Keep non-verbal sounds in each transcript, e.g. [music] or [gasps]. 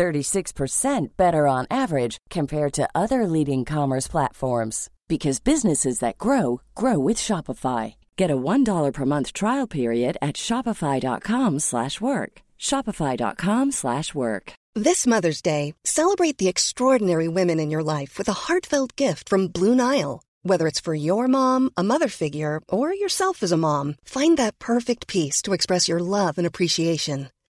36% better on average compared to other leading commerce platforms because businesses that grow grow with Shopify. Get a $1 per month trial period at shopify.com/work. shopify.com/work. This Mother's Day, celebrate the extraordinary women in your life with a heartfelt gift from Blue Nile. Whether it's for your mom, a mother figure, or yourself as a mom, find that perfect piece to express your love and appreciation.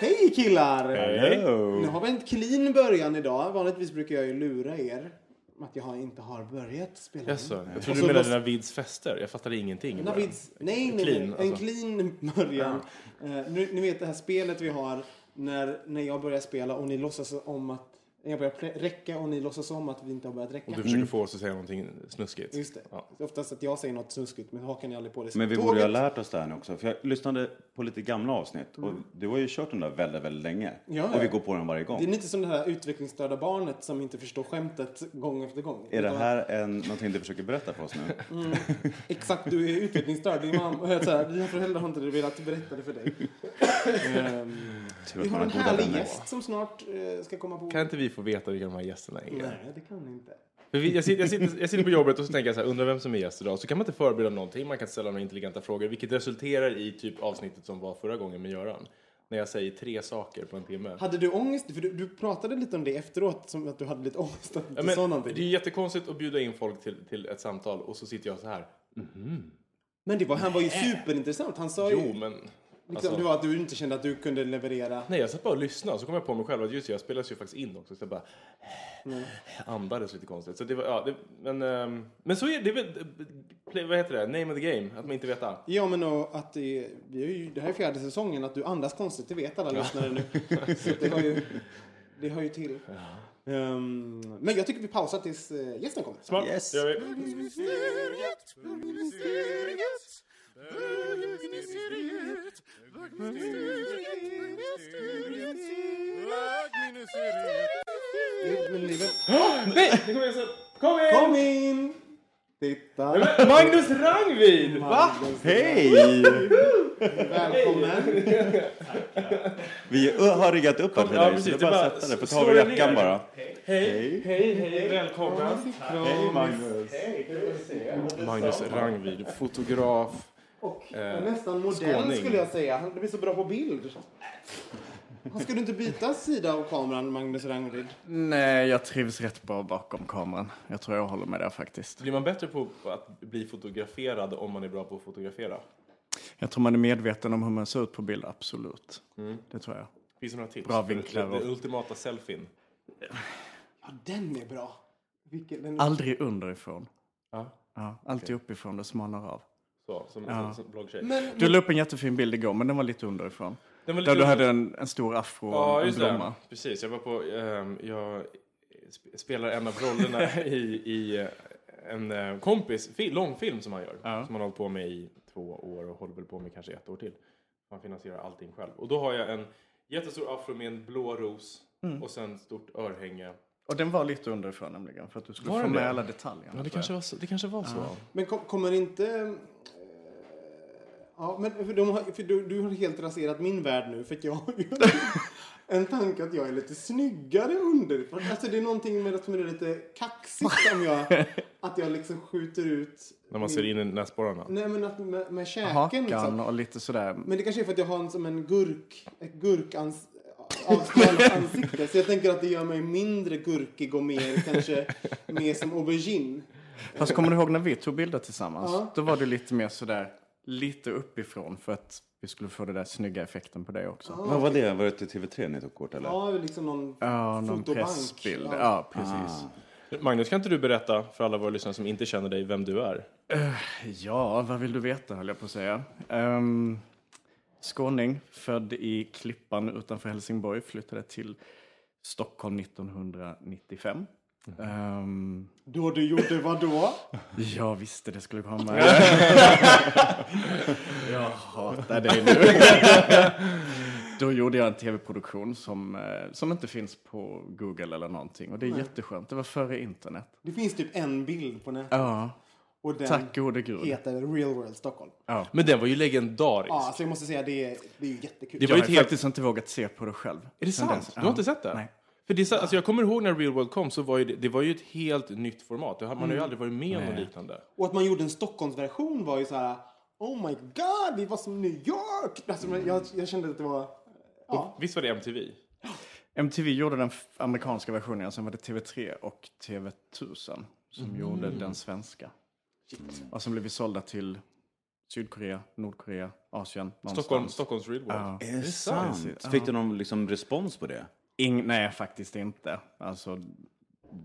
Hej killar! Hello. Nu har vi en clean början idag. Vanligtvis brukar jag ju lura er att jag har- inte har börjat spela in. Jaså, jag trodde du menade måste- Navids fester. Jag fattade ingenting. Navids, nej, nej, Clean, nej. En alltså. clean början. Eh, nu, ni vet det här spelet vi har när, när jag börjar spela och ni låtsas om att jag börjar räcka och ni låtsas om att vi inte har börjat räcka. Och du försöker få oss att säga någonting snuskigt. Just det. Ja. Det är oftast att jag säger något snuskigt men hakar ni aldrig på det. Men vi Tåget- borde ju ha lärt oss det här nu också. För jag lyssnade på lite gamla avsnitt och du har ju kört den där väldigt, väldigt länge. Ja, Och vi går på den varje Det är gång. lite som det här utvecklingsstörda barnet som inte förstår skämtet gång efter gång. Är det här en, någonting du försöker berätta för oss nu? Exakt, du är utvecklingsstörd. Din mamma, och jag så här, dina föräldrar har inte velat berätta det för dig. [laughs] Ehm, Tur vi har en härlig gäst som snart eh, ska komma på. Kan inte vi få veta vilka de här gästerna är? Nej, det kan ni inte. För vi, jag, sitter, jag, sitter, jag sitter på jobbet och så tänker jag så här, undrar vem som är gäst idag. Så kan man inte förbereda någonting, man kan inte ställa några intelligenta frågor. Vilket resulterar i typ avsnittet som var förra gången med Göran. När jag säger tre saker på en timme. Hade du ångest? För du, du pratade lite om det efteråt, som att du hade lite ångest att Ja, inte sa men, någonting. det är jättekonstigt att bjuda in folk till, till ett samtal och så sitter jag så här. Men det var, han var ju superintressant. Han sa ju Jo, men... liksom, Alltså, det var att du inte kände att du kunde leverera. nej, jag satt bara och lyssnade och så kom jag på mig själv att just det, jag spelas ju faktiskt in också. Så jag bara andades lite konstigt. Så det var, ja, det, men, ehm, men så är det väl, vad heter det, name of the game, att man inte vet allt. Ja, men och att det, vi är ju, det här är fjärde säsongen, att du andas konstigt, det vet alla lyssnare nu. [laughs] Så det har ju, det hör ju till. Ehm, men jag tycker vi pausar tills uh, gästen kommer. Smart, Yes. det gör vi. Nej, det kommer jag sen. Kom igen! Kom in! Titta! Magnus Rangvid! Va? Hej! Välkommen! Vi har riggat upp här Ja, dig, så det är bara att sätta dig. Få slå ta av jackan bara. Hej, hej, hej, välkommen. Hej Magnus! Magnus Rangvid, fotograf. Och Eh, nästan modell skåning. skulle jag säga. Han blir så bra på bild. Ska du inte byta sida av kameran, Magnus Rangrid? Nej, jag trivs rätt bra bakom kameran. Jag tror jag håller med där faktiskt. Blir man bättre på att bli fotograferad om man är bra på att fotografera? Jag tror man är medveten om hur man ser ut på bild, absolut. Det tror jag. Finns det några tips? Bra vinklar Den, och- den ultimata selfien. Ja, den är bra. Vilken, den, Aldrig underifrån. Ja. Ja, alltid uppifrån, det smalnar av. Så, som, Ja. som, bloggtjej. men, Du la upp en jättefin bild igår, men den var lite underifrån. Den var lite Där du under- hade en, en stor afro och Ja, en just blomma. det. Precis. Jag var på... ehm, jag sp- spelar en av rollerna [laughs] i, i eh, en eh, kompis fi, långfilm som han gör. Ja. Som han har hållit på med i två år och håller väl på med kanske ett år till. Han finansierar allting själv. Och då har jag en jättestor afro med en blå ros Mm. och sen stort örhänge. Och den var lite underifrån nämligen, för att du skulle Var få med det? alla detaljerna. Ja, det kanske var så. Det kanske var så. men kom, kommer inte... Ja, men för, de har, för du, du har helt raserat min värld nu, för att jag har ju [laughs] en tanke att jag är lite snyggare underifrån. Alltså det är någonting med att som är lite kaxigt om jag, [laughs] att jag liksom skjuter ut... När man ser in i näsborrarna. Nej, men att med, med käken Hakan liksom. och lite sådär. Men det kanske är för att jag har en, som en gurk, ett gurkans ansikte. Så jag tänker att det gör mig mindre gurkig och mer kanske [laughs] mer som aubergine. Fast kommer du ihåg när vi tog bilder tillsammans? Ja. Då var du lite mer sådär lite uppifrån för att vi skulle få den där snygga effekten på det också. Vad var det? Var det till TV3 ni tog kort eller? Ja, liksom någon Ja, någon pressbild. Ja. Ja, precis. Magnus, kan inte du berätta för alla våra lyssnare som inte känner dig vem du är? Ja, vad vill du veta höll jag på att säga. Um, skåning, född i Klippan utanför Helsingborg, flyttade till Stockholm 1995. Ehm, Då du gjorde vad då? [laughs] jag visste det skulle komma. [laughs] jag hatar dig nu. [laughs] Då gjorde jag en tv-produktion som, eh, som inte finns på Google eller någonting. Och det är jätteskönt. Det var före internet. Det finns typ en bild på nätet. Ja, Och den tack gode gud. heter Real World Stockholm. Men den var ju legendarisk. Ja, så jag måste säga det är, det är ju jättekul. Det Jag var ju har helt- faktiskt inte vågat se på det själv. Är det sant? Du har inte sett det? Nej. För det är, så- alltså jag kommer ihåg när Real World kom så var ju det, det var ju ett helt nytt format. Man har ju aldrig varit med om något liknande. Och att man gjorde en Stockholmsversion var ju så här. Oh my god, vi var som New York! Alltså, jag, jag kände att det var... Ja. Visst var det MTV? MTV gjorde den amerikanska versionen, sen var det TV3 och TV1000 som gjorde den svenska. Och sen blev vi sålda till Sydkorea, Nordkorea, Asien, någonstans. Stockholm, Stockholms Real World. Ja. Är det sant? Fick du någon liksom respons på det? Ing, nej, faktiskt inte. Alltså,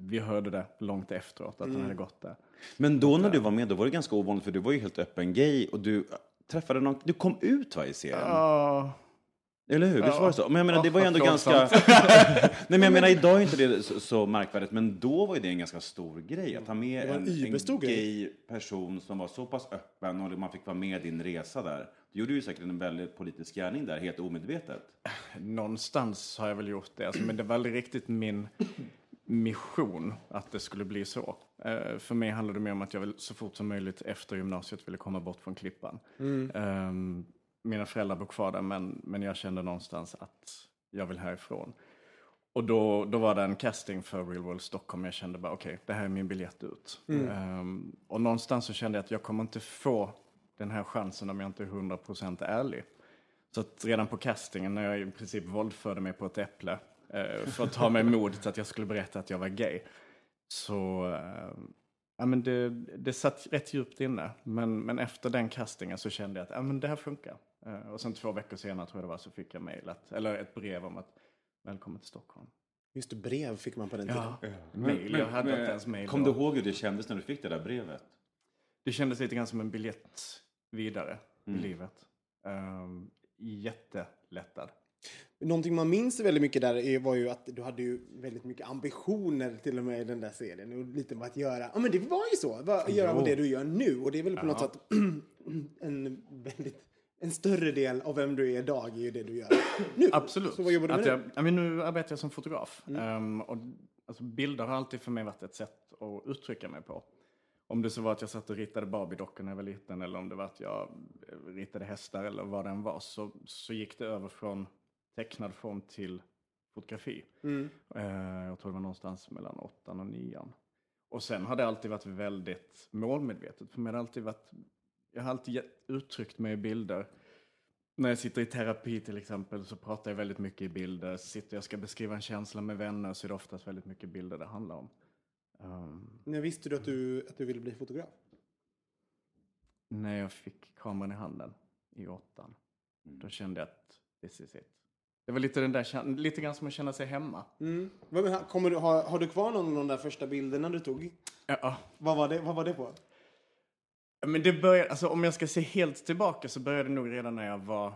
vi hörde det långt efteråt att den hade gått där. Men då när du var med, då var det ganska ovanligt för du var ju helt öppen gay och du träffade någon, du kom ut va i serien? Ja, Eller hur? Visst var det så? Men jag menar, det var ju ändå ganska... [laughs] Nej men jag menar, idag är inte det så, så märkvärdigt, men då var ju det en ganska stor grej. Att ha med en en, en gay person som var så pass öppen och man fick vara med i din resa där. Du gjorde ju säkert en väldigt politisk gärning där, helt omedvetet. någonstans har jag väl gjort det. Alltså, men det var aldrig riktigt min mission att det skulle bli så. Eh, för mig handlade det mer om att jag vill, så fort som möjligt efter gymnasiet ville komma bort från Klippan. Ehm, mina föräldrar bor kvar där, men, men jag kände någonstans att jag vill härifrån. Och då, då var det en casting för Real World Stockholm. Jag kände bara, okej, det här är min biljett ut. Ehm, och någonstans så kände jag att jag kommer inte få den här chansen om jag inte är 100% ärlig. Så att redan på castingen när jag i princip våldförde mig på ett äpple eh, för att ta mig mod till att jag skulle berätta att jag var gay. Så eh, ja, men det, det satt rätt djupt inne. Men, men efter den castingen så kände jag att ja, men det här funkar. Eh, och sen två veckor senare tror jag det var så fick jag mejlat, eller ett brev om att välkommen till Stockholm. Just det, brev fick man på den tiden. Ja, mail. Jag hade inte ens mail. Kom då. du ihåg hur det kändes när du fick det där brevet? Det kändes lite grann som en biljett vidare i livet. Um, jättelättad. Någonting man minns väldigt mycket där är, var ju att du hade ju väldigt mycket ambitioner till och med i den där serien. Och lite med att göra, ja men det var ju så, att göra vad det du gör nu. Och det är väl på något sätt [clears throat] en väldigt, en större del av vem du är idag är ju det du gör nu. Absolut. Så vad jobbar du med att nu? jag, ja, men nu arbetar jag som fotograf. Ehm, och, alltså, bilder har alltid för mig varit ett sätt att uttrycka mig på. Om det så var att jag satt och ritade Barbie-dockor när jag var liten eller om det var att jag eh, ritade hästar eller vad det än var så, så gick det över från tecknad form till fotografi. Mm. Eh, jag tror det var någonstans mellan åttan och nian. Och sen har det alltid varit väldigt målmedvetet. För mig har alltid varit, jag har alltid gett- uttryckt mig i bilder. När jag sitter i terapi till exempel så pratar jag väldigt mycket i bilder. Sitter jag ska beskriva en känsla med vänner så är det oftast väldigt mycket bilder det handlar om. Ehm, När visste du att du, att du ville bli fotograf? när jag fick kameran i handen i åttan, då kände jag att this is it. Det var lite, den där, lite grann som att känna sig hemma. Mm. Kommer du, har, har du kvar någon av de där första bilderna du tog? Ja, Vad var det, vad var det på? Men det började, alltså om jag ska se helt tillbaka så började det nog redan när jag var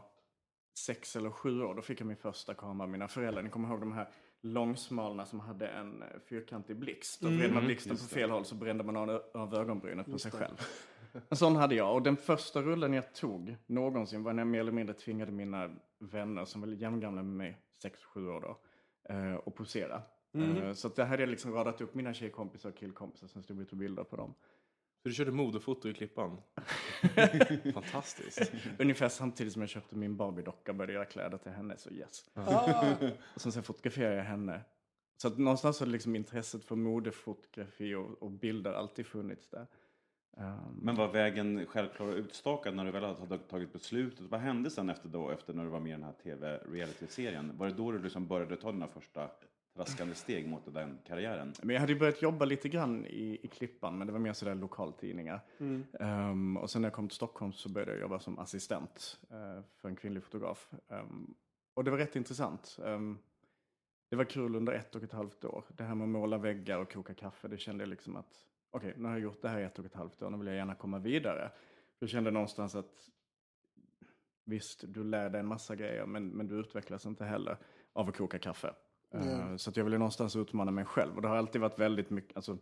sex eller sju år. Då fick jag min första kamera. Mina föräldrar, ni kommer ihåg de här långsmalna som hade en eh, fyrkantig blixt. Och vred man blixten på fel håll så brände man av, ögonbrynet på sig själv. En sån hade jag. Och den första rullen jag tog någonsin var när jag mer eller mindre tvingade mina vänner som var jämngamla med mig, sex, sju år då, eh, att posera. Eh, Så att där hade jag liksom radat upp mina tjejkompisar och killkompisar, sen stod vi och tog bilder på dem. Du körde modefoto i Klippan? [laughs] Fantastiskt. Ungefär samtidigt som jag köpte min Barbie-docka började jag göra kläder till henne, så yes. [laughs] och sen, sen fotograferade jag henne. Så att någonstans har liksom intresset för modefotografi och, och bilder alltid funnits där. Ehm, Men var vägen självklar och utstakad när du väl hade tagit beslutet? Vad hände sen efter då, efter när du var med i den här tv-reality-serien? Var det då du liksom började ta dina första raskande steg mot den karriären? Men jag hade ju börjat jobba lite grann i, i Klippan, men det var mer sådär lokaltidningar. Ehm, och sen när jag kom till Stockholm så började jag jobba som assistent eh, för en kvinnlig fotograf. Ehm, och det var rätt intressant. Ehm, det var kul under ett och ett halvt år. Det här med att måla väggar och koka kaffe, det kände jag liksom att okej, nu har jag gjort det här i ett och ett halvt år, nu vill jag gärna komma vidare. Jag kände någonstans att visst, du lär dig en massa grejer, men, men du utvecklas inte heller av att koka kaffe. Eh, Så att jag ville någonstans utmana mig själv. Och det har alltid varit väldigt mycket, alltså,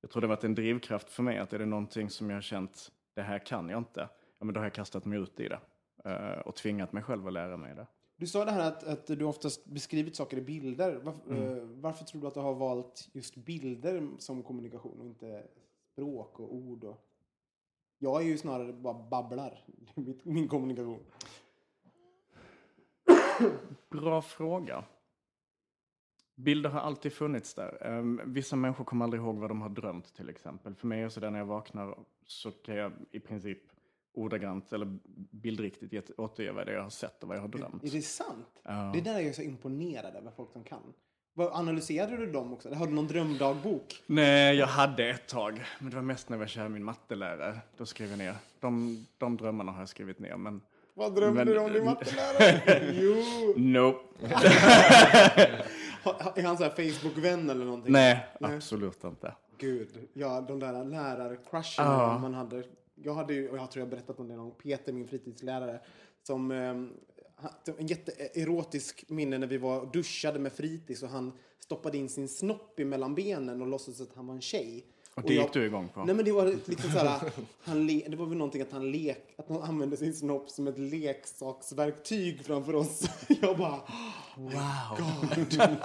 jag tror det har varit en drivkraft för mig, att är det någonting som jag har känt, det här kan jag inte, ja men då har jag kastat mig ut i det. Eh, och tvingat mig själv att lära mig det. Du sa det här att, att du oftast beskrivit saker i bilder. Varför, eh, varför tror du att du har valt just bilder som kommunikation och inte språk och ord? Och... Jag är ju snarare bara babblar. [laughs] Min kommunikation. Bra fråga. Bilder har alltid funnits där. Ehm, vissa människor kommer aldrig ihåg vad de har drömt till exempel. För mig är det så där när jag vaknar så kan jag i princip ordagrant eller bildriktigt återge vad jag har sett och vad jag har drömt. Är det sant? Ja. Det är där jag är så imponerad över folk som kan. Analyserade du dem också? Har du någon drömdagbok? Nej, jag hade ett tag. Men det var mest när jag var kär i min mattelärare. Då skrev jag ner. De, de drömmarna har jag skrivit ner. Men Vad drömde Men- du om din mattelärare? [laughs] jo! nope. [laughs] Är han så här Facebook-vän eller någonting? Nej, Nej. absolut inte. Gud, ja de där lärarcrusherna Ja. man hade. Jag hade ju, och jag tror jag har berättat om det någon Peter, min fritidslärare, som um, en jätteerotisk minne när vi var duschade med fritids och han stoppade in sin snopp mellan benen och låtsades att han var en tjej. Och det jag- gick du igång på? Nej men det var liksom såhär, [laughs] han le, det var väl någonting att han lek, att han använde sin snopp som ett leksaksverktyg framför oss. [laughs] Jag bara, wow. God.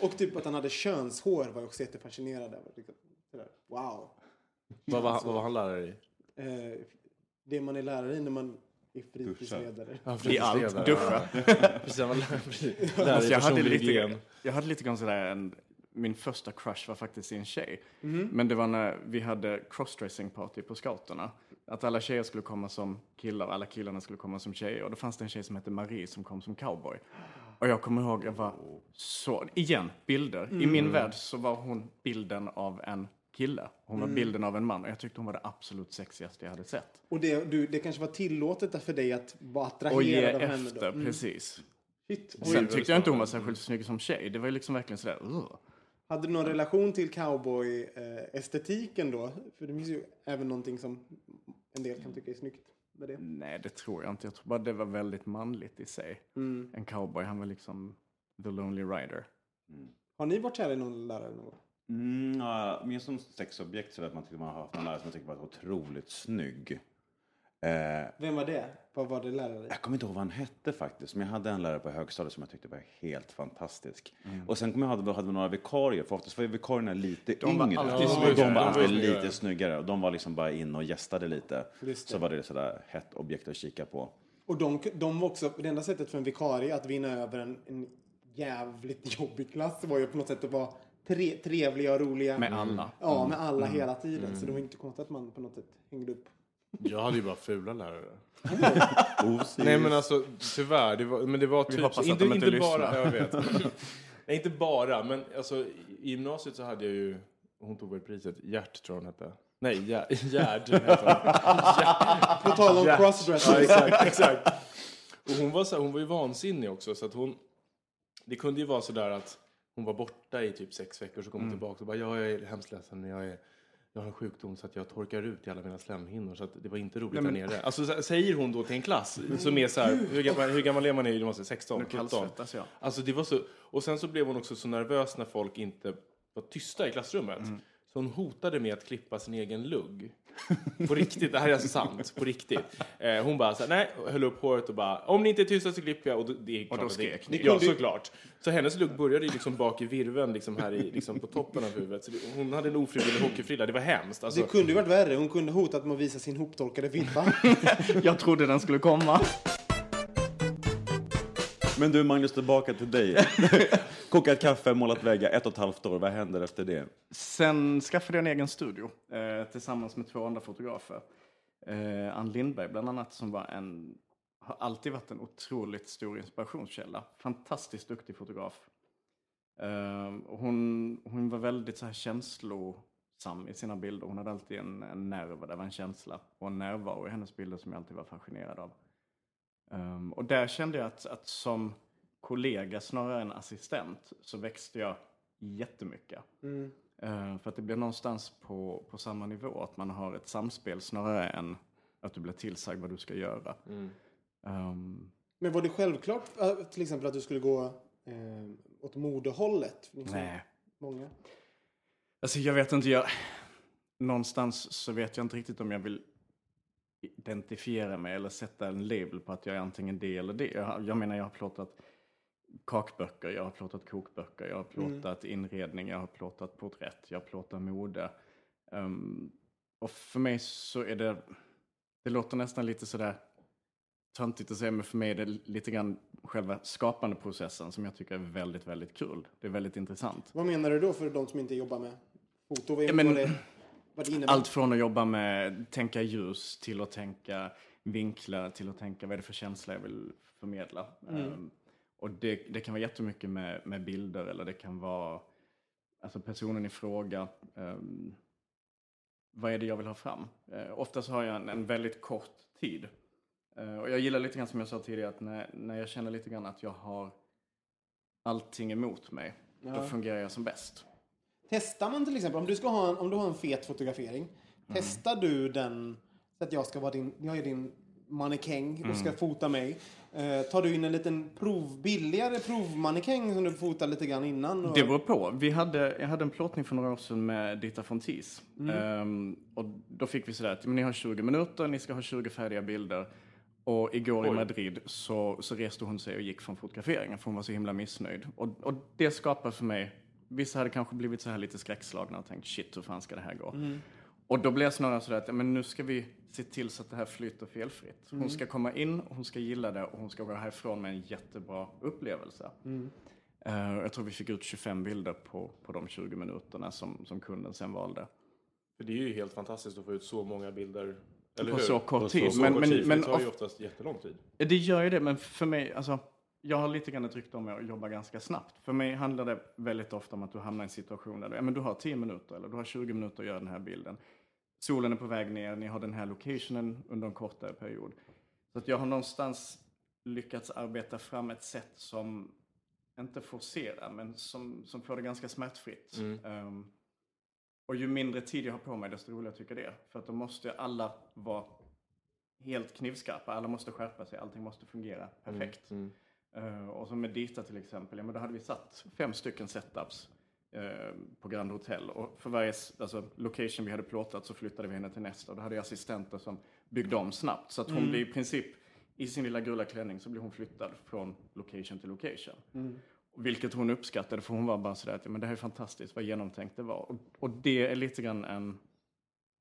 [laughs] och typ att han hade könshår var jag också jättefascinerad över. Liksom, wow. Vad var, vad var han lärare i? Eh, det man är lärare i när man är fritidsledare. I allt. Duscha. Precis, jag, hade lite, jag hade lite grann sådär en, min första crush var faktiskt i en tjej. Mhm. Men det var när vi hade crossdressing party på scouterna. Att alla tjejer skulle komma som killar och alla killarna skulle komma som tjejer. Och då fanns det en tjej som hette Marie som kom som cowboy. Och jag kommer ihåg, jag var så, igen, bilder. I min Mm. värld så var hon bilden av en kille. Hon Mm. var bilden av en man. Och jag tyckte hon var det absolut sexigaste jag hade sett. Och det, du, det kanske var tillåtet för dig att vara Och ge attraherad av henne då? efter, precis. Shit. Sen tyckte jag inte hon var särskilt snygg som tjej. Det var ju liksom verkligen sådär, Ugh. Hade du någon relation till cowboy-estetiken då? För det finns ju även någonting som en del kan tycka är snyggt med det. Nej, det tror jag inte. Jag tror bara det var väldigt manligt i sig. En cowboy, han var liksom the lonely rider. Har ni varit kära i någon lärare någon gång? Mm, ja, mer som sexobjekt så att man tycker man har haft någon lärare som jag tycker var otroligt snygg. Eh, Vem var det? Vad var det lärare? jag kommer inte ihåg vad han hette faktiskt, men jag hade en lärare på högstadiet som jag tyckte var helt fantastisk. Och sen kommer jag ihåg att vi hade några vikarier, för oftast var vikarierna lite De var yngre. alltid och de var De var alltid lite snyggare. Och de var liksom bara in och gästade lite. Så var det sådär hett objekt att kika på. Och de, de var också, det enda sättet för en vikarie att vinna över en, en jävligt jobbig klass var ju på något sätt att vara tre, trevliga och roliga. Med alla. Ja, med alla hela tiden. Så det var inte konstigt att man på något sätt hängde upp. Jag hade ju bara fula lärare. [laughs] Nej men alltså tyvärr, det var, men det var typ... hoppas att inte, de inte inte bara, lyssnar. jag vet. [laughs] Nej, inte bara, men alltså i gymnasiet så hade jag ju, hon tog väl priset, Gert tror jag hon hette. Nej, Gär- [laughs] Gerd hette hon. På tal om Ja. crossdressing. Ja, exakt, exakt. Och hon var, så här, hon var ju vansinnig också, så att hon... Det kunde ju vara så där att hon var borta i typ sex veckor, så kom hon tillbaka och bara, ja, jag är hemskt ledsen, jag, är, jag har en sjukdom så att jag torkar ut i alla mina slemhinnor, så att det var inte roligt där nere. Alltså så, säger hon då till en klass som är så här, hur gammal, hur gammal är man i gymnasiet? 16? Nu 17? kallsvettas jag. Alltså det var så, och sen så blev hon också så nervös när folk inte var tysta i klassrummet. Så hon hotade med att klippa sin egen lugg. [laughs] På riktigt, det här är alltså sant. På riktigt. Eh, hon bara så här, nej, höll upp håret och bara, om ni inte är tysta så klipper jag. Och då, det är klart då att skrek ni. Ja, såklart. Så hennes lugg började ju liksom bak i virveln, liksom här i, liksom på toppen av huvudet. Så det, hon hade en ofrivillig hockeyfrilla, det var hemskt. Alltså, Det kunde ju varit värre. Hon kunde hotat med att visa sin hoptorkade fitta. [laughs] Jag trodde den skulle komma. Men du Magnus, tillbaka till dig. [laughs] Kokat kaffe, målat väggar, ett och ett halvt år. Vad händer efter det? Sen skaffade jag en egen studio eh, tillsammans med två andra fotografer. Eh, Ann Lindberg bland annat som var en, har alltid varit en otroligt stor inspirationskälla. Fantastiskt duktig fotograf. Eh, hon, hon var väldigt så här känslosam i sina bilder. Hon hade alltid en, en nerv, det var en känsla och en närvaro i hennes bilder som jag alltid var fascinerad av. Ehm, och där kände jag att, att som kollega snarare än assistent så växte jag jättemycket. Ehm, för att det blir någonstans på, på samma nivå, att man har ett samspel snarare än att du blir tillsagd vad du ska göra. Ehm, Men var det självklart äh, till exempel att du skulle gå eh, åt modehållet? Liksom, nej. Många. Alltså jag vet inte, jag, någonstans så vet jag inte riktigt om jag vill identifiera mig eller sätta en label på att jag är antingen det eller det. Jag, jag menar jag har plåtat kakböcker, jag har plåtat kokböcker, jag har plåtat inredning, jag har plåtat porträtt, jag har plåtat mode. Ehm, och för mig så är det, det låter nästan lite sådär töntigt att säga, men för mig är det lite grann själva skapandeprocessen som jag tycker är väldigt, väldigt kul. Det är väldigt intressant. Vad menar du då för de som inte jobbar med foto? Ja, men- vad, det, innebär? Allt från att jobba med tänka ljus till att tänka vinklar till att tänka vad är det för känsla jag vill förmedla. Ehm, och det, det kan vara jättemycket med, med bilder eller det kan vara alltså personen i fråga. Um, vad är det jag vill ha fram? Uh, oftast har jag en, en väldigt kort tid. Eh, och jag gillar lite grann som jag sa tidigare att när, när jag känner lite grann att jag har allting emot mig, då fungerar jag som bäst. Testar man till exempel, om du, ska ha en, om du har en fet fotografering, Mm. testar du den så att jag ska vara din, jag är din mannekäng och Mm. ska fota mig. Eh, tar du in en liten prov, billigare provmannekäng som du fotar lite grann innan? Och, Det beror på. Vi hade, jag hade en plåtning för några år sedan med Dita Fontis. Mm. Ehm, och då fick vi sådär att ni har 20 minuter, ni ska ha 20 färdiga bilder. Och igår i Madrid så, så reste hon sig och gick från fotograferingen för hon var så himla missnöjd. Och, och det skapar för mig, vissa hade kanske blivit så här lite skräckslagna och tänkt shit hur fan ska det här gå? Och då blev jag snarare sådär att men nu ska vi se till så att det här flyter felfritt. Hon ska komma in, och hon ska gilla det och hon ska gå härifrån med en jättebra upplevelse. Eh, jag tror vi fick ut 25 bilder på, på de 20 minuterna som, som kunden sen valde. För det är ju helt fantastiskt att få ut så många bilder. Eller På hur? så kort tid. Så Men- kort men- men det tar ju of- oftast jättelång tid. Det gör ju det, men för mig, alltså, jag har lite grann ett rykte om att jobba ganska snabbt. För mig handlar det väldigt ofta om att du hamnar i en situation där du, ja, men du har 10 minuter eller du har 20 minuter att göra den här bilden. Solen är på väg ner, ni har den här locationen under en kortare period. Så att jag har någonstans lyckats arbeta fram ett sätt som inte forcerar, men som, som får det ganska smärtfritt. Ehm, och ju mindre tid jag har på mig, desto roligare tycker jag det är. För att då måste alla vara helt knivskarpa. Alla måste skärpa sig. Allting måste fungera perfekt. Eh, och som med Dita till exempel, ja, men då hade vi satt fem stycken setups eh, på Grand Hotel. Och för varje alltså, location vi hade plåtat så flyttade vi henne till nästa. Och då hade jag assistenter som byggde om snabbt. Så att hon blir i princip, i sin lilla gula klänning så blir hon flyttad från location till location. Vilket hon uppskattade för hon var bara sådär att ja, men det här är fantastiskt, vad genomtänkt det var. Och, och det är lite grann en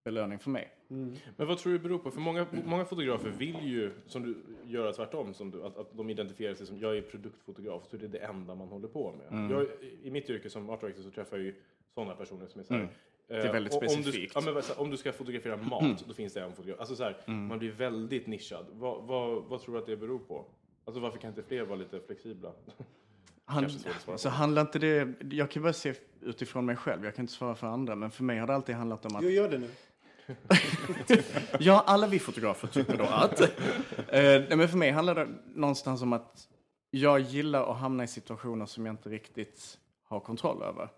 belöning för mig. Men vad tror du det beror på? För många, många fotografer vill ju, som du, göra tvärtom. Som du, att, att de identifierar sig som, jag är produktfotograf, så det är det enda man håller på med. Mm. Jag, I mitt yrke som art director så träffar jag ju sådana personer som är så här, Det är eh, väldigt och Om du, specifikt. ja, men, om du ska fotografera mat, då finns det en fotograf. Alltså så här, man blir väldigt nischad. Vad, vad, vad tror du att det beror på? Alltså varför kan inte fler vara lite flexibla? Han, så handlar inte det, jag kan bara se utifrån mig själv, jag kan inte svara för andra, men för mig har det alltid handlat om att Jag gör det nu. [laughs] Ja, alla vi fotografer tycker då att... eh, men för mig handlar det någonstans om att jag gillar att hamna i situationer som jag inte riktigt har kontroll över.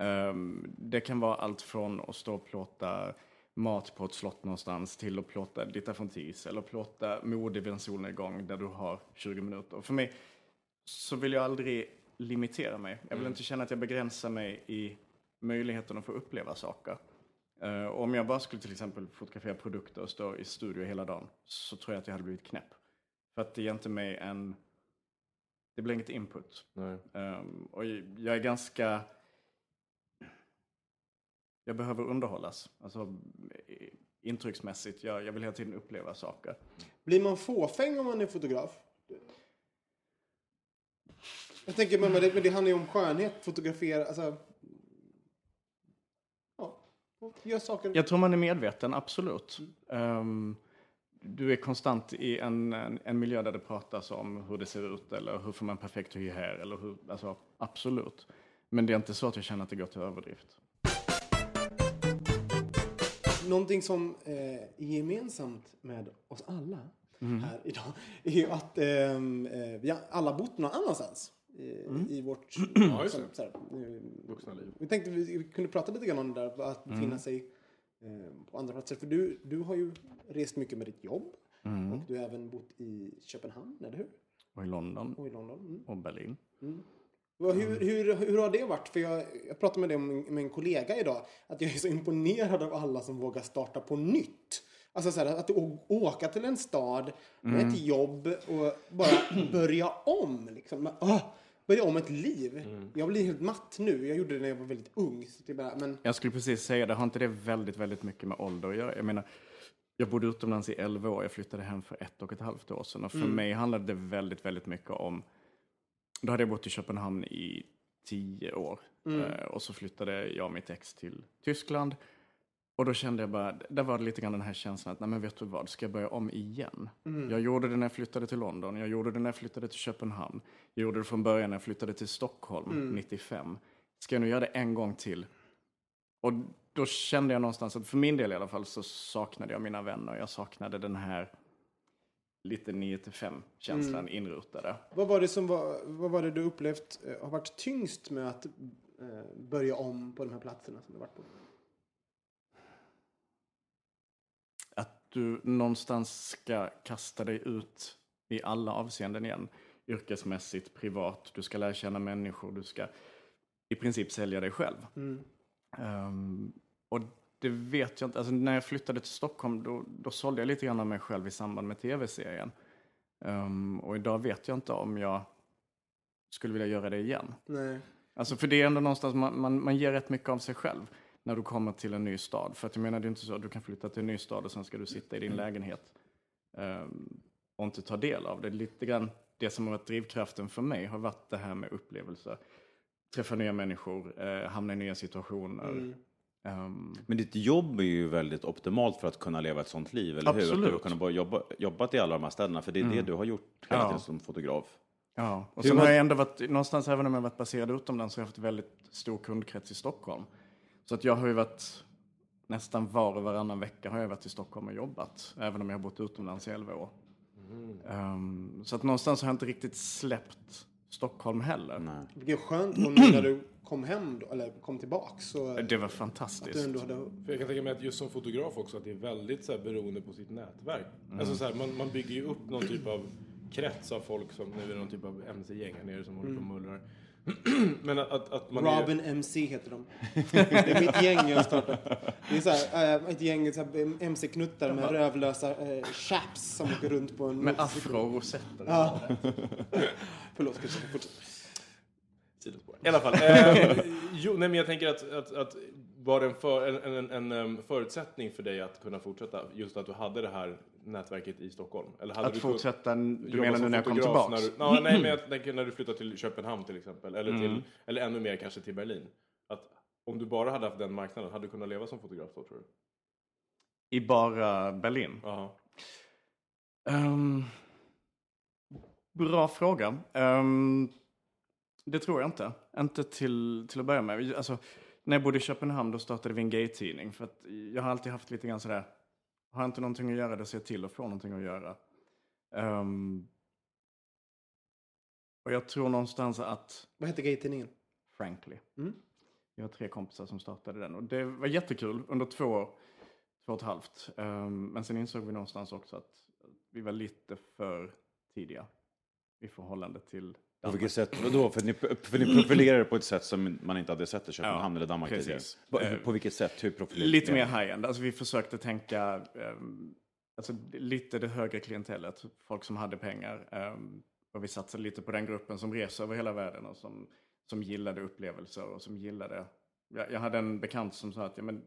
Ehm, det kan vara allt från att stå och plåta mat på ett slott någonstans till att plåta Dita Fontis eller plåta mode vid en solnedgång där du har 20 minuter. För mig så vill jag aldrig limitera mig. Jag vill inte känna att jag begränsar mig i möjligheten att få uppleva saker. Och om jag bara skulle till exempel fotografera produkter och stå i studio hela dagen så tror jag att jag hade blivit knäpp. För att det ger inte mig en... Det blir inget input. Nej. Ehm, och jag är ganska... Jag behöver underhållas. Alltså intrycksmässigt. Jag, jag vill hela tiden uppleva saker. Blir man fåfäng om man är fotograf? Jag tänker, men det, men det handlar ju om skönhet, fotografera, alltså... Gör saker. Jag tror man är medveten, absolut. Ehm, du är konstant i en, en, en miljö där det pratas om hur det ser ut eller hur får man perfekt hy här eller hur, alltså absolut. Men det är inte så att jag känner att det går till överdrift. Någonting som eh, är gemensamt med oss alla här idag är ju att ehm, eh, vi har alla bott någon annanstans i vårt [clears throat] Ja, just som, så här, Vuxna liv. Vi tänkte vi, vi kunde prata lite grann om det där, att befinna sig eh, på andra platser. För du, du har ju rest mycket med ditt jobb och du har även bott i Köpenhamn, eller hur? Och i London Och i London. Mm. och Berlin. Vad- Hur, hur, hur har det varit? För jag, jag pratade med, det om, med en kollega idag. Att jag är så imponerad av alla som vågar starta på nytt. Alltså så här, att åka till en stad med ett jobb och bara [clears throat] börja om. Liksom. Men, åh, börja om ett liv. Jag blir helt matt nu. Jag gjorde det när jag var väldigt ung. Så det är bara, men, Jag skulle precis säga det, har inte det väldigt, väldigt mycket med ålder att göra? Jag menar, jag bodde utomlands i 11 år, jag flyttade hem för ett och ett halvt år sedan. Och för mig handlade det väldigt, väldigt mycket om... Då hade jag bott i Köpenhamn i 10 år. Eh, och så flyttade jag och mitt ex till Tyskland. Och då kände jag bara, där var det lite grann den här känslan att, nej men vet du vad, ska jag börja om igen? Jag gjorde det när jag flyttade till London, jag gjorde det när jag flyttade till Köpenhamn. Jag gjorde det från början när jag flyttade till Stockholm 95. Ska jag nu göra det en gång till? Och då kände jag någonstans att för min del i alla fall så saknade jag mina vänner. Jag saknade den här lite 9 till 5 känslan inrutade. vad, var det som var, vad var det du upplevt eh, har varit tyngst med att eh, börja om på de här platserna som du varit på? Att du någonstans ska kasta dig ut i alla avseenden igen. Yrkesmässigt, privat, du ska lära känna människor, du ska i princip sälja dig själv. Ehm, och det vet jag inte, alltså när jag flyttade till Stockholm då, då sålde jag lite grann av mig själv i samband med tv-serien. Ehm, och idag vet jag inte om jag skulle vilja göra det igen. Nej. Alltså för det är ändå någonstans, man, man, man ger rätt mycket av sig själv när du kommer till en ny stad. För att jag menar, det är inte så att du kan flytta till en ny stad och sen ska du sitta i din lägenhet ehm, och inte ta del av det. Lite grann det som har varit drivkraften för mig har varit det här med upplevelser. Träffa nya människor, eh, hamna i nya situationer. Ehm, Men ditt jobb är ju väldigt optimalt för att kunna leva ett sånt liv, eller hur? Att du Absolut. har kunnat bara jobba, jobbat i alla de här städerna, för det är det du har gjort hela Ja. tiden som fotograf. Ja, och Hur sen har jag ändå varit, någonstans även om jag varit baserad utomlands, så har jag haft väldigt stor kundkrets i Stockholm. Så att jag har ju varit, nästan var och varannan vecka har jag varit i Stockholm och jobbat, även om jag har bott utomlands i 11 år. Ehm, så att någonstans har jag inte riktigt släppt Stockholm heller. Nej. Vilket skönt nu när du kom hem, då, eller kom tillbaks, så Det var att du fantastiskt. ändå hade... För jag kan tänka mig att just som fotograf också att det är väldigt så här, beroende på sitt nätverk. Alltså så här, man, man bygger ju upp någon typ av krets av folk som, nu är någon typ av mc-gäng här nere som håller på och mullrar. [clears throat] Men att, att, man är, Robin MC heter de. Det är mitt gäng jag har startat. Det är så här, äh, ett gäng MC-knuttar med rövlösa äh, chaps som åker runt på en Med motorcykel. afro och rosetter. Ja. [laughs] Förlåt, Christopher, fortsätt. sidospår. I alla fall. Eh, [laughs] jo, nej, men jag tänker att, att, att var det en, för, en, en, en, em, förutsättning för dig att kunna fortsätta just att du hade det här nätverket i Stockholm? Eller hade Att du fortsätta, du menar nu när jag kom tillbaks? När du, ja, nej, [clears throat] men jag tänker när du flyttade till Köpenhamn till exempel. Eller, till, eller ännu mer kanske till Berlin. Att om du bara hade haft den marknaden, hade du kunnat leva som fotograf då tror du? I bara Berlin? Ja. Ehm, bra fråga. Ehm, det tror jag inte. Inte till, till att börja med. Alltså, när jag bodde i Köpenhamn då startade vi en gay-tidning. För att jag har alltid haft lite grann sådär, har jag inte någonting att göra då ser jag till att få någonting att göra. Ehm, och jag tror någonstans att Vad hette gaytidningen? Frankly. Mm. Vi har tre kompisar som startade den och det var jättekul under två år, två och ett halvt. Ehm, men sen insåg vi någonstans också att vi var lite för tidiga i förhållande till På vilket sätt då? För ni, för ni profilerade på ett sätt som man inte hade sett i Köpenhamn Ja, eller Danmark tidigare. På, på vilket sätt? Hur profilerade Lite mer high-end. Alltså vi försökte tänka ehm, alltså, lite det högre klientellet. Folk som hade pengar. ehm, och vi satsade lite på den gruppen som reser över hela världen och som, som gillade upplevelser och som gillade... Jag, jag hade en bekant som sa att ja, men,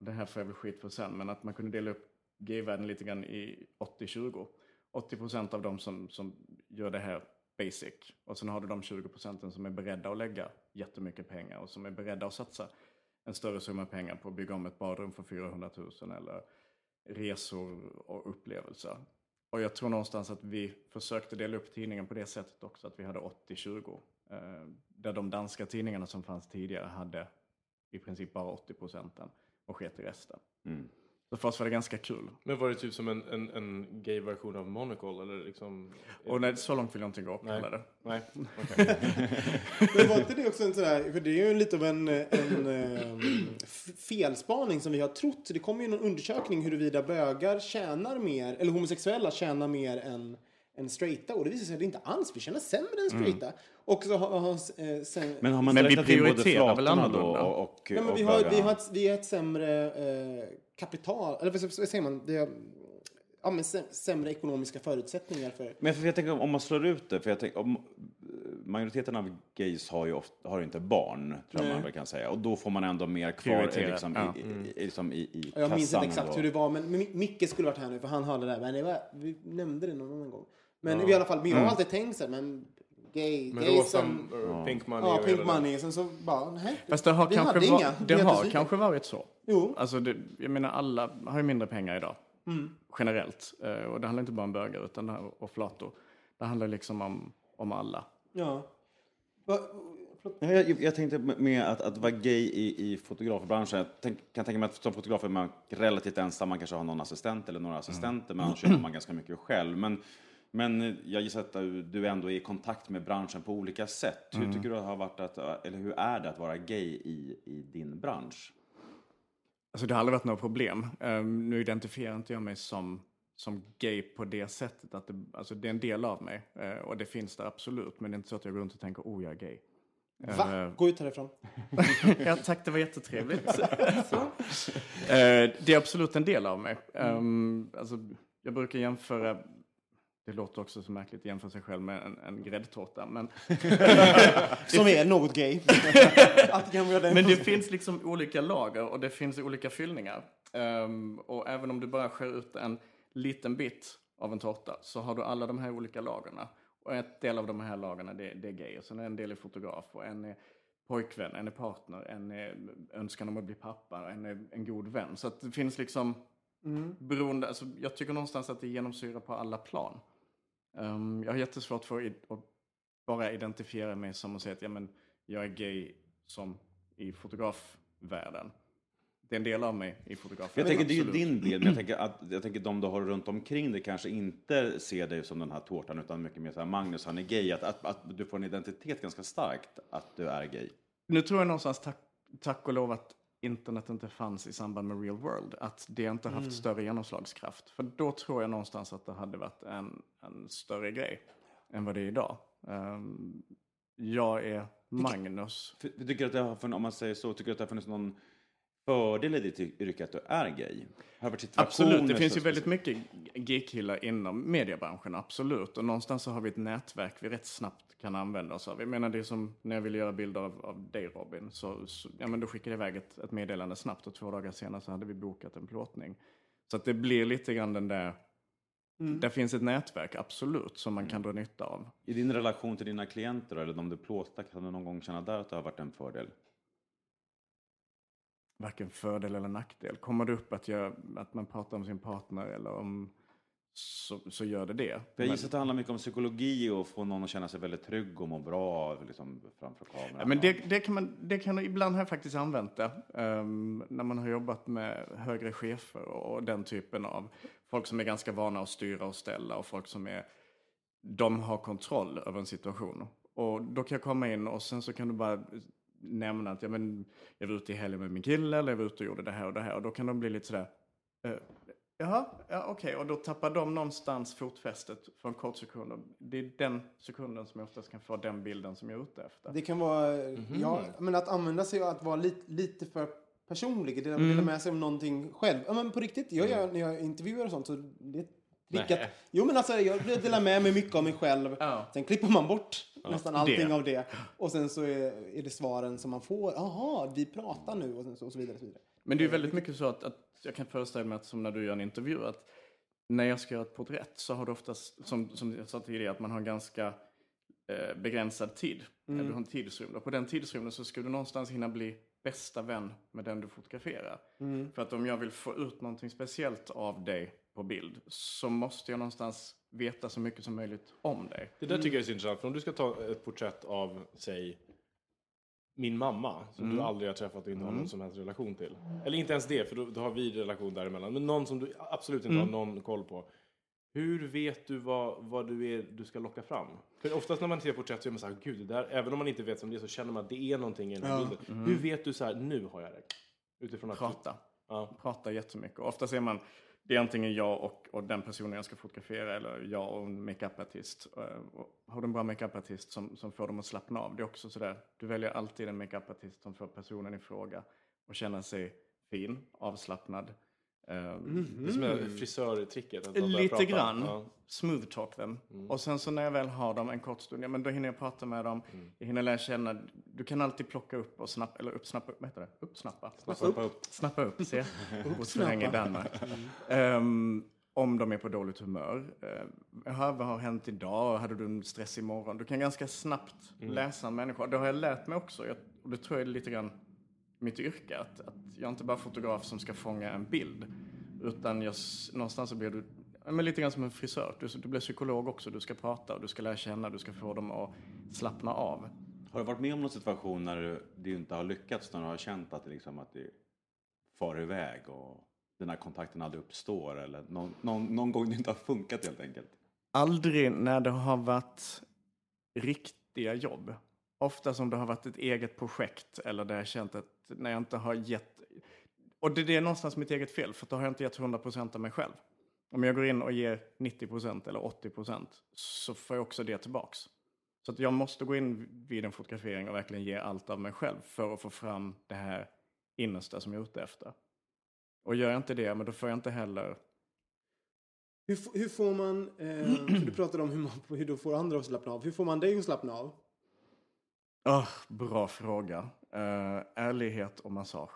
det här får jag väl skit för sen, men att man kunde dela upp gayvärlden lite grann i 80-20. 80 procent av de som, som gör det här basic. Och sen har du de 20 procenten som är beredda att lägga jättemycket pengar och som är beredda att satsa en större summa pengar på att bygga om ett badrum för 400 000 eller resor och upplevelser. Och jag tror någonstans att vi försökte dela upp tidningen på det sättet också, att vi hade 80-20. Eh, där de danska tidningarna som fanns tidigare hade i princip bara 80 procenten och sket i resten. Mm. Så för oss var det ganska kul. Men var det typ som en, en, en gay-version av Monocle? Eller liksom... Och nej, så långt vill jag inte gå Nej. heller. Nej, okej. [laughs] Men var inte det också en sådär, för det är ju lite av en, en f- felspaning som vi har trott. Det kommer ju någon undersökning huruvida bögar tjänar mer, eller homosexuella tjänar mer än, än straighta. Och det visar sig att det inte alls, vi tjänar sämre än straighta. Och så har, har eh, sen, Men har man Men vi prioriterar väl annorlunda? och, och, Nej, men och vi, har, vi, har ett, vi har ett sämre eh, kapital, eller vad säger man? Har, ja, men sä- sämre ekonomiska förutsättningar för... Men för jag tänker om man slår ut det, för jag tänker, om, majoriteten av gays har ju ofta, har inte barn, tror jag man väl kan säga. Och då får man ändå mer kvar Prioritera, liksom, ja. i, i, i, liksom i, i Jag minns inte exakt hur det var, men men Mi- Micke skulle varit här nu för han hörde det där. Men det var, vi nämnde det någon annan gång. Men i alla fall, men jag har alltid tänkt så här, men gay, Men gay rosa, som... uh, pink money Ja, och pink money. Sen så bara, nej. Fast det har, vi kanske, hade va- inga. det har kanske varit så. Jo. Alltså, det, jag menar, alla har ju mindre pengar idag. Mm. Generellt. Eh, och det handlar inte bara om bögar utan det här, och flator. Det handlar liksom om, om alla. Ja. Va. Ja, Jag, jag tänkte med- att, att vara gay i, i fotografbranschen. Jag tänk, kan tänka mig att som fotograf är man relativt ensam. Man kanske har någon assistent eller några assistenter, men annars [clears throat] jobbar man ganska mycket själv. Men, men jag gissar att du ändå är i kontakt med branschen på olika sätt. Hur tycker du det har varit att, eller hur är det att vara gay i, i din bransch? Alltså det har aldrig varit några problem. Ehm, nu identifierar inte jag mig som, som gay på det sättet. Att det, alltså det är en del av mig. Eh, och det finns där absolut. Men det är inte så att jag går runt och tänker, oh jag är gay. Va? Eh, Gå ut härifrån. [laughs] ja, tack, det var jättetrevligt. [laughs] Eh, det är absolut en del av mig. Um, alltså, jag brukar jämföra, det låter också så märkligt att jämföra sig själv med en, en gräddtårta, men, [laughs] Som är något gay. [laughs] men det finns liksom olika lager och det finns olika fyllningar. Ehm, och även om du bara skär ut en liten bit av en tårta så har du alla de här olika lagerna. Och ett del av de här lagerna det, det är gay och sen är en del är fotograf och en är pojkvän, en är partner, en är önskan om att bli pappa en är en god vän. Så det finns liksom beroende, alltså jag tycker någonstans att det genomsyrar på alla plan. Ehm, jag har jättesvårt för att, bara identifiera mig som att säga att ja, men, jag är gay som i fotografvärlden. Det är en del av mig i fotografvärlden. Jag tänker, det är ju din bild, men jag tänker att jag tänker de du har runt omkring dig kanske inte ser dig som den här tårtan, utan mycket mer så här, Magnus han är gay. Att, att, att du får en identitet ganska starkt att du är gay. Nu tror jag någonstans, tack, tack och lov, att internet inte fanns i samband med real world. Att det inte haft större genomslagskraft. För då tror jag någonstans att det hade varit en, en större grej än vad det är idag. Ehm, jag är Magnus. Tycker du att det har funnits, om man säger så, tycker att det har funnits någon fördel i ditt yrke att du är gay? Har det varit Absolut, det finns ju väldigt mycket gay-killar inom mediebranschen, absolut. Och någonstans så har vi ett nätverk vi rätt snabbt kan använda oss av. Jag menar det är som när jag ville göra bilder av, av dig Robin, så, så ja, men då skickade jag iväg ett, ett meddelande snabbt och två dagar senare så hade vi bokat en plåtning. Så att det blir lite grann den där, där finns ett nätverk, absolut, som man kan dra nytta av. I din relation till dina klienter eller de du plåtar, kan du någon gång känna där att det har varit en fördel? Varken fördel eller nackdel. Kommer det upp att, jag, att man pratar om sin partner eller om, så, så gör det det. Jag gissar att det handlar mycket om psykologi och få någon att känna sig väldigt trygg och må bra liksom, framför kameran. Ja, men det, det, kan man, det kan ibland har jag faktiskt använt det. ehm, när man har jobbat med högre chefer och den typen av folk som är ganska vana att styra och ställa och folk som är, de har kontroll över en situation. Och då kan jag komma in och sen så kan du bara nämna att ja, men, jag var ute i helgen med min kille eller jag var ute och gjorde det här och det här. Och då kan de bli lite sådär, eh, Jaha, ja, okej. Och då tappar de någonstans fotfästet för en kort sekund. Och det är den sekunden som jag oftast kan få den bilden som jag är ute efter. Det kan vara, ja, men att använda sig av att vara lite, lite för personlig, dela, dela med sig av någonting själv. Ja, men på riktigt, jag gör, när jag intervjuar och sånt så det är ett trick att, Jo men alltså jag delar med mig mycket av mig själv. Ja. Sen klipper man bort nästan allting Det. av det. Och sen så är, är det svaren som man får. Jaha, vi pratar nu och, sen så, och så vidare. Och så vidare. Men det är väldigt mycket så att, att jag kan föreställa mig att som när du gör en intervju, att när jag ska göra ett porträtt så har du oftast, som, som jag sa tidigare, att man har en ganska eh, begränsad tid. Du har en tidsrymd och på den tidsrymden så ska du någonstans hinna bli bästa vän med den du fotograferar. För att om jag vill få ut någonting speciellt av dig på bild så måste jag någonstans veta så mycket som möjligt om dig. Det där tycker jag är så intressant, för om du ska ta ett porträtt av, säg, min mamma, som du aldrig har träffat och inte har någon som helst relation till. Eller inte ens det, för då, då har vi relation däremellan. Men någon som du absolut inte har någon koll på. Hur vet du vad, vad du, är, du ska locka fram? För oftast när man ser porträtt så är man så här, gud, det där, även om man inte vet som det är så känner man att det är någonting i den här bilden. Hur vet du så här, nu har jag det? Utifrån att... Prata. Ja. Prata jättemycket. Ofta ser man, det är antingen jag och, och den personen jag ska fotografera eller jag och en makeupartist. Eh, har du en bra makeupartist som, som får dem att slappna av, det är också sådär, du väljer alltid en makeupartist som får personen i fråga att känna sig fin, avslappnad. Eh, Det är som det här frisörtricket. Lite prata. grann. Ja. Smooth talk them. Och sen så när jag väl har dem en kort stund, ja men då hinner jag prata med dem. Jag hinner lära känna. Du kan alltid plocka upp och snappa, eller uppsnappa, vad heter det? Uppsnappa? Snappa upp. Snappa upp, se. [laughs] Länge i Danmark. Ehm, om de är på dåligt humör. Uh, vad har hänt idag? Hade du en stress imorgon? Du kan ganska snabbt läsa en människa. Det har jag lärt mig också. Jag, och det tror jag är lite grann mitt yrke. Att, att jag är inte bara fotograf som ska fånga en bild. Utan jag, någonstans så blir du men lite grann som en frisör. Du, du blir psykolog också. Du ska prata och du ska lära känna. Du ska få dem att slappna av. Har du varit med om någon situation när det inte har lyckats, när du har känt att det, liksom, att det far iväg och den här kontakten aldrig uppstår eller någon, någon, någon gång det inte har funkat helt enkelt? Aldrig när det har varit riktiga jobb. Ofta som det har varit ett eget projekt eller där jag känt att när jag inte har gett... Och det, det är någonstans mitt eget fel, för då har jag inte gett 100% av mig själv. Om jag går in och ger 90% eller 80% så får jag också det tillbaks. Så att jag måste gå in vid en fotografering och verkligen ge allt av mig själv för att få fram det här innersta som jag är ute efter. Och gör jag inte det, men då får jag inte heller Hur, hur får man, eh, för du pratade om hur, man, hur du får andra att slappna av. Hur får man dig att slappna av? Ah, bra fråga. Uh, ärlighet och massage.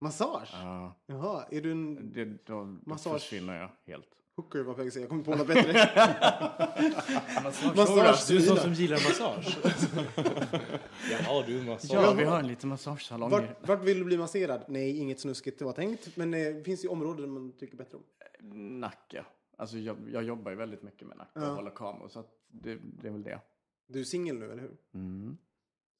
Massage? Ja, Jaha, är du en det, då, då Massage. försvinner jag helt. hooker var jag på väg att säga. Jag kommer på något bättre. Massage. [laughs] Massage. Du är sån som gillar massage. [laughs] Jaha, du massage. Ja, vi har en liten massagesalong. Vart, vart vill du bli masserad? Nej, inget snuskigt det var tänkt. Men eh, det finns ju områden man tycker bättre om. Nacke. Alltså jag, jag jobbar ju väldigt mycket med nacke och Ja. håller kameror. Så att det, det är väl det. Du är singel nu, eller hur? Mm.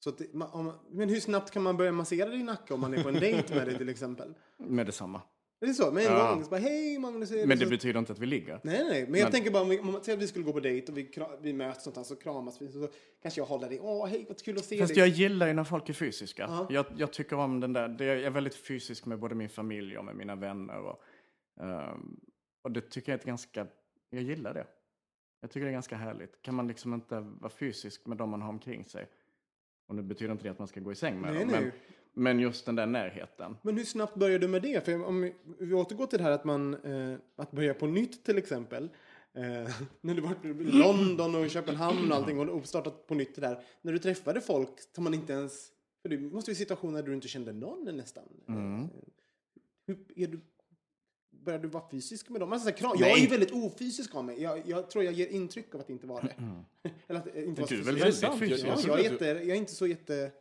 Så det, man- men hur snabbt kan man börja massera din nacke om man är på en dejt med dig till exempel? Med detsamma. Är det så? Med en Ja. gång? Så bara, hej Magnus. Men det så... betyder inte att vi ligger. Nej, nej, men jag Men- tänker bara om vi, om att vi skulle gå på dejt och vi, vi möts någonstans och kramas. Så, så kanske jag håller dig. Åh, hej, vad kul att se Fast dig. jag gillar ju när folk är fysiska. Ja. Jag, jag tycker om den där, det, jag är väldigt fysisk med både min familj och med mina vänner. Och, ehm, och det tycker jag är ett ganska, jag gillar det. Jag tycker det är ganska härligt. Kan man liksom inte vara fysisk med de man har omkring sig? Och nu betyder inte det att man ska gå i säng med Nej, dem. nej. Men, men just den där närheten. Men hur snabbt börjar du med det? För om vi- återgår till det här att man, eh, att börja på nytt till exempel. Eh, [laughs] när du varit i London och Köpenhamn och allting och uppstartat på nytt det där. När du träffade folk som man inte ens, för det måste ju situationer där du inte kände någon nästan. Mm. Eh, hur är du, börjar du vara fysisk med dem? Alltså, så här, kram, jag är ju väldigt ofysisk av mig. Jag, jag tror jag ger intryck av att inte vara det. [laughs] Eller att eh, inte vara Du är väl väldigt fysisk? Ja, Jag är jätte, jag är inte så jätte...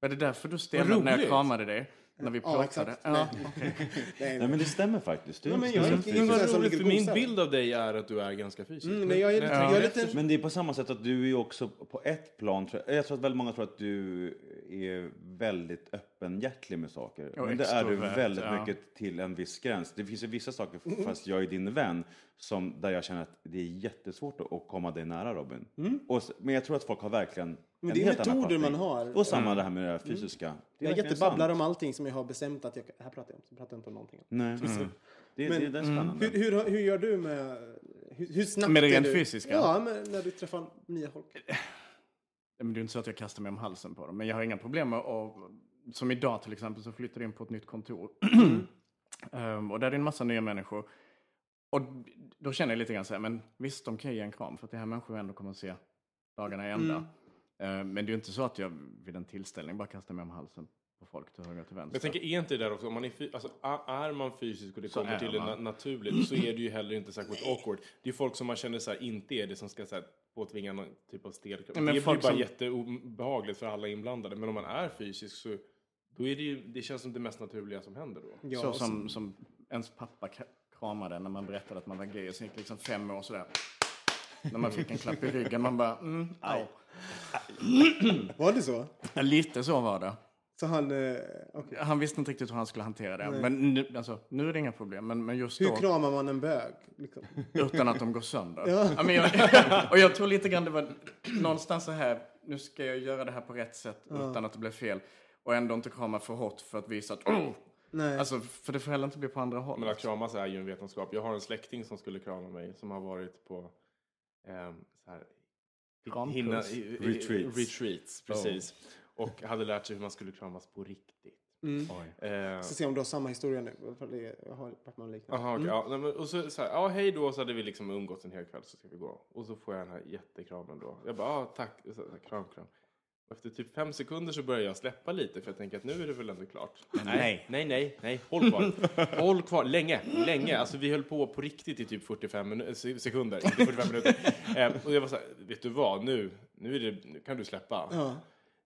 Är det därför du stelnade när jag kramade dig? När vi Ja, pratade? exakt. Ja, Nej. [laughs] Nej, Nej men det stämmer faktiskt. Du är Ja, men jag är inte- Men vad roligt, för min bild av dig är att du är ganska fysisk. Mm, nej, jag är lite... Jag är lite Men det är på samma sätt att du är också på ett plan, jag tror att väldigt många tror att du är väldigt öppenhjärtig med saker. Och Men det är du väldigt ja. mycket till en viss gräns. Det finns ju vissa saker, fast jag är din vän, som, där jag känner att det är jättesvårt att, komma dig nära Robin. Och, s- men jag tror att folk har verkligen Men en det är helt annan metoder man har. Och samma det här med det här fysiska. Det är Jag jättebabblar om allting som jag har bestämt att jag... Här pratar jag om. Så pratar jag inte om någonting. Nej, det, Men- det, det är spännande. Hur, hur, hur gör du med... Hur, hur snabbt Med det rent fysiska? Ja, med, när du träffar nya folk. Men det är inte så att jag kastar mig om halsen på dem. Men jag har inga problem med att, som idag till exempel, så flyttar jag in på ett nytt kontor. [clears throat] Ehm, och där är det en massa nya människor. Och då känner jag lite grann så här, men visst, de kan ge en kram, för att det här människor ändå kommer att se dagarna i ända. Ehm, men det är ju inte så att jag vid en tillställning bara kastar mig om halsen på folk till höger och till vänster. Jag tänker, är inte det där också, om man är, alltså, är man fysisk och det Så kommer till det na- naturligt så är det ju heller inte särskilt awkward. Det är folk som man känner så här, inte är det som ska så här, påtvinga någon typ av stel men Det blir bara som- jätteobehagligt för alla inblandade. Men om man är fysisk så då är det ju, det känns som det mest naturliga som händer då. Ja, så som, som ens pappa kramade när man berättade att man var gay. Och sen gick liksom fem år sådär. när man fick en klapp i ryggen. Man bara, mm, au. Var det så? Lite så var det. Så han... Eh, okej. Han visste inte riktigt hur han skulle hantera det. Men nu, alltså, nu är det inga problem. Men, men just Hur då, kramar man en bög? Liksom? [laughs] utan att de går sönder. Ja. men jag, [laughs] och jag tror lite grann det var någonstans så här, nu ska jag göra det här på rätt sätt utan att det blir fel. Och ändå inte krama för hårt för att visa att, oh! Nej. Alltså, för det får heller inte bli på andra håll. Men att kramas är ju en vetenskap. Jag har en släkting som skulle krama mig som har varit på ehm, så här, hinna, i, i, Retreats. retreats. Precis. Och hade lärt sig hur man skulle kramas på riktigt. Oj. Eh, Så se om du har samma historia nu. Jag har varit med om liknande. Aha, okej, ja, nej, men, och så, så här, ja hej då, så hade vi liksom umgåtts en hel kväll så ska vi gå. Och så får jag den här jättekramen då. Jag bara, ja tack, så, så, här, kram, kram. Och efter typ fem sekunder så börjar jag släppa lite för jag tänker att nu är det väl ändå klart. nej. nej, nej, nej, håll kvar. håll kvar, länge, länge. Alltså vi höll på på riktigt i typ 45 minu- se- sekunder, inte 45 minuter. [laughs] Eh, och jag var så här, vet du vad, nu, nu, är det, nu kan du släppa. Ja.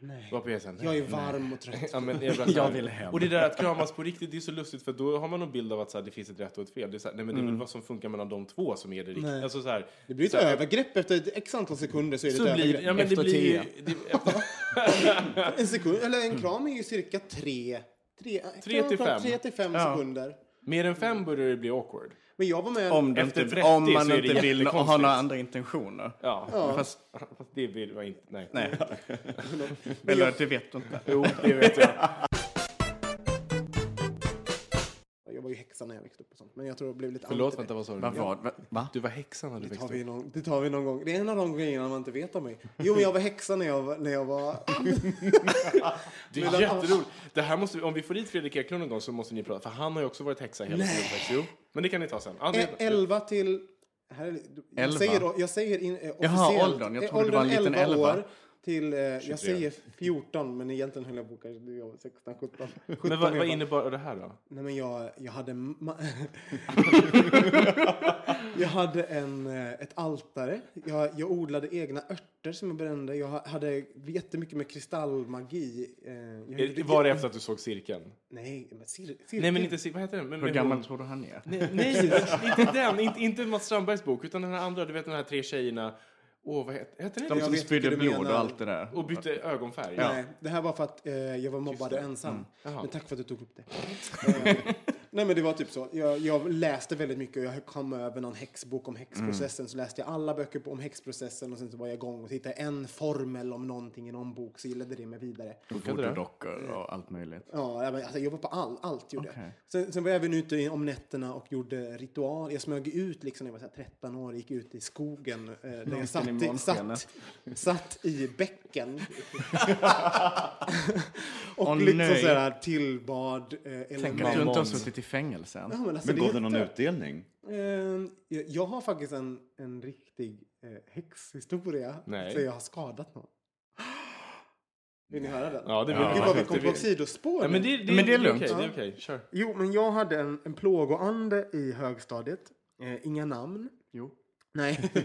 Nej. Varpå jag, sen, Jag är varm och [laughs] trött. Ja, men jag, [laughs] bara Jag vill hem. Och det där att kramas på riktigt, det är så lustigt för då har man någon bild av att så här, det finns ett rätt och ett fel. Det är, så här, nej, men det är väl vad som funkar mellan de två som är det riktiga. Nej. Alltså, så här, Det blir ett så här- övergrepp efter ett x antal sekunder så är det Så ett blir, övergrepp. ja, men det Efter blir ju... tio. Det, [laughs] efter, En sekund, eller en kram är ju cirka tre... Tre, Tre till fem. Tre till fem Ja. sekunder. mer än fem börjar det bli awkward. Men jag var med... Om, Efter inte, 30 om man så är det inte vill ha några andra intentioner. Ja, Ja. Fast, fast det vill jag inte. Nej. nej. [laughs] Eller det vet du inte. Jo, det vet jag. [laughs] ju häxa när jag växte upp och sånt. Men jag tror det blev lite Förlåt, vänta, vad sa du? Vad var va? va? Du var häxan när du Det tar, växte vi upp. någon, det tar vi någon gång. Det är en av de grejerna man inte vet om mig. Jo, men jag var häxa när jag, var- när jag var... [laughs] Det är jätteroligt. Det här måste, vi- om vi får dit Fredrik Eklund någon gång så måste ni prata. För han har ju också varit häxa hela sin uppväxt. Jo, men det kan ni ta sen. Ja, E- det, 11 till... Här, är jag Elva? säger, jag säger in, eh, Jaha, officiellt. åldern. Jag Eh, trodde det var en liten 11 elva. år till, eh, jag 23. säger 14, men egentligen höll jag på kanske det var 16, 17. 17 men vad, vad innebar det här då? Nej, men jag, jag hade... [laughs] Jag hade en, eh, ett altare. Jag, jag odlade egna örter som jag brände. Jag ha- hade jättemycket med kristallmagi. eh, gjorde- Var det efter att du såg cirkeln? Nej, men cir- cirkeln. Nej, men inte cir- Vad heter den? Men, Hur med gammal hon- tror du han är? Nej, nej inte den. Inte, inte Mats Strandbergs bok, utan den här andra. Du vet de här tre tjejerna. Åh, vad heter, heter den? De Jag som spydde blod och allt det där. Och bytte ögonfärg. Nej, det här var för att eh, jag var mobbad och ensam. Mm. Men tack för att du tog upp det. [laughs] Eh, nej men det var typ så. Jag, jag läste väldigt mycket och jag kom över någon häxbok om häxprocessen. Så läste jag alla böcker på, om häxprocessen och sen så var jag igång och hittade en formel om någonting i någon bok så gillade det mig vidare. Voodoo-dockor och allt möjligt. Ja, jag, alltså, jag var på all, allt gjorde jag. Sen, sen var jag även ute i- om nätterna och gjorde ritual. Jag smög ut liksom när jag var så här 13 år, gick ut i skogen. Eh, där jag satt i, satt, satt i bäcken. [laughs] [laughs] och Åh, liksom nej. så här tillbad eh, Tänk att du inte har suttit i i fängelse än. Ja, men alltså, Men gav det någon inte- utdelning? Eh, jag, jag har faktiskt en, en riktig eh, häxhistoria. Nej. Så jag har skadat någon. Vill ni höra den? Ja, det vill Gud jag vad vi kom Det på vill- sidospår Ja, men det, det, Men det är lugnt. okej, det är okej. Kör. Jo, men jag hade en, en plågoande i högstadiet. Eh, inga namn. Jo. Nej. [laughs]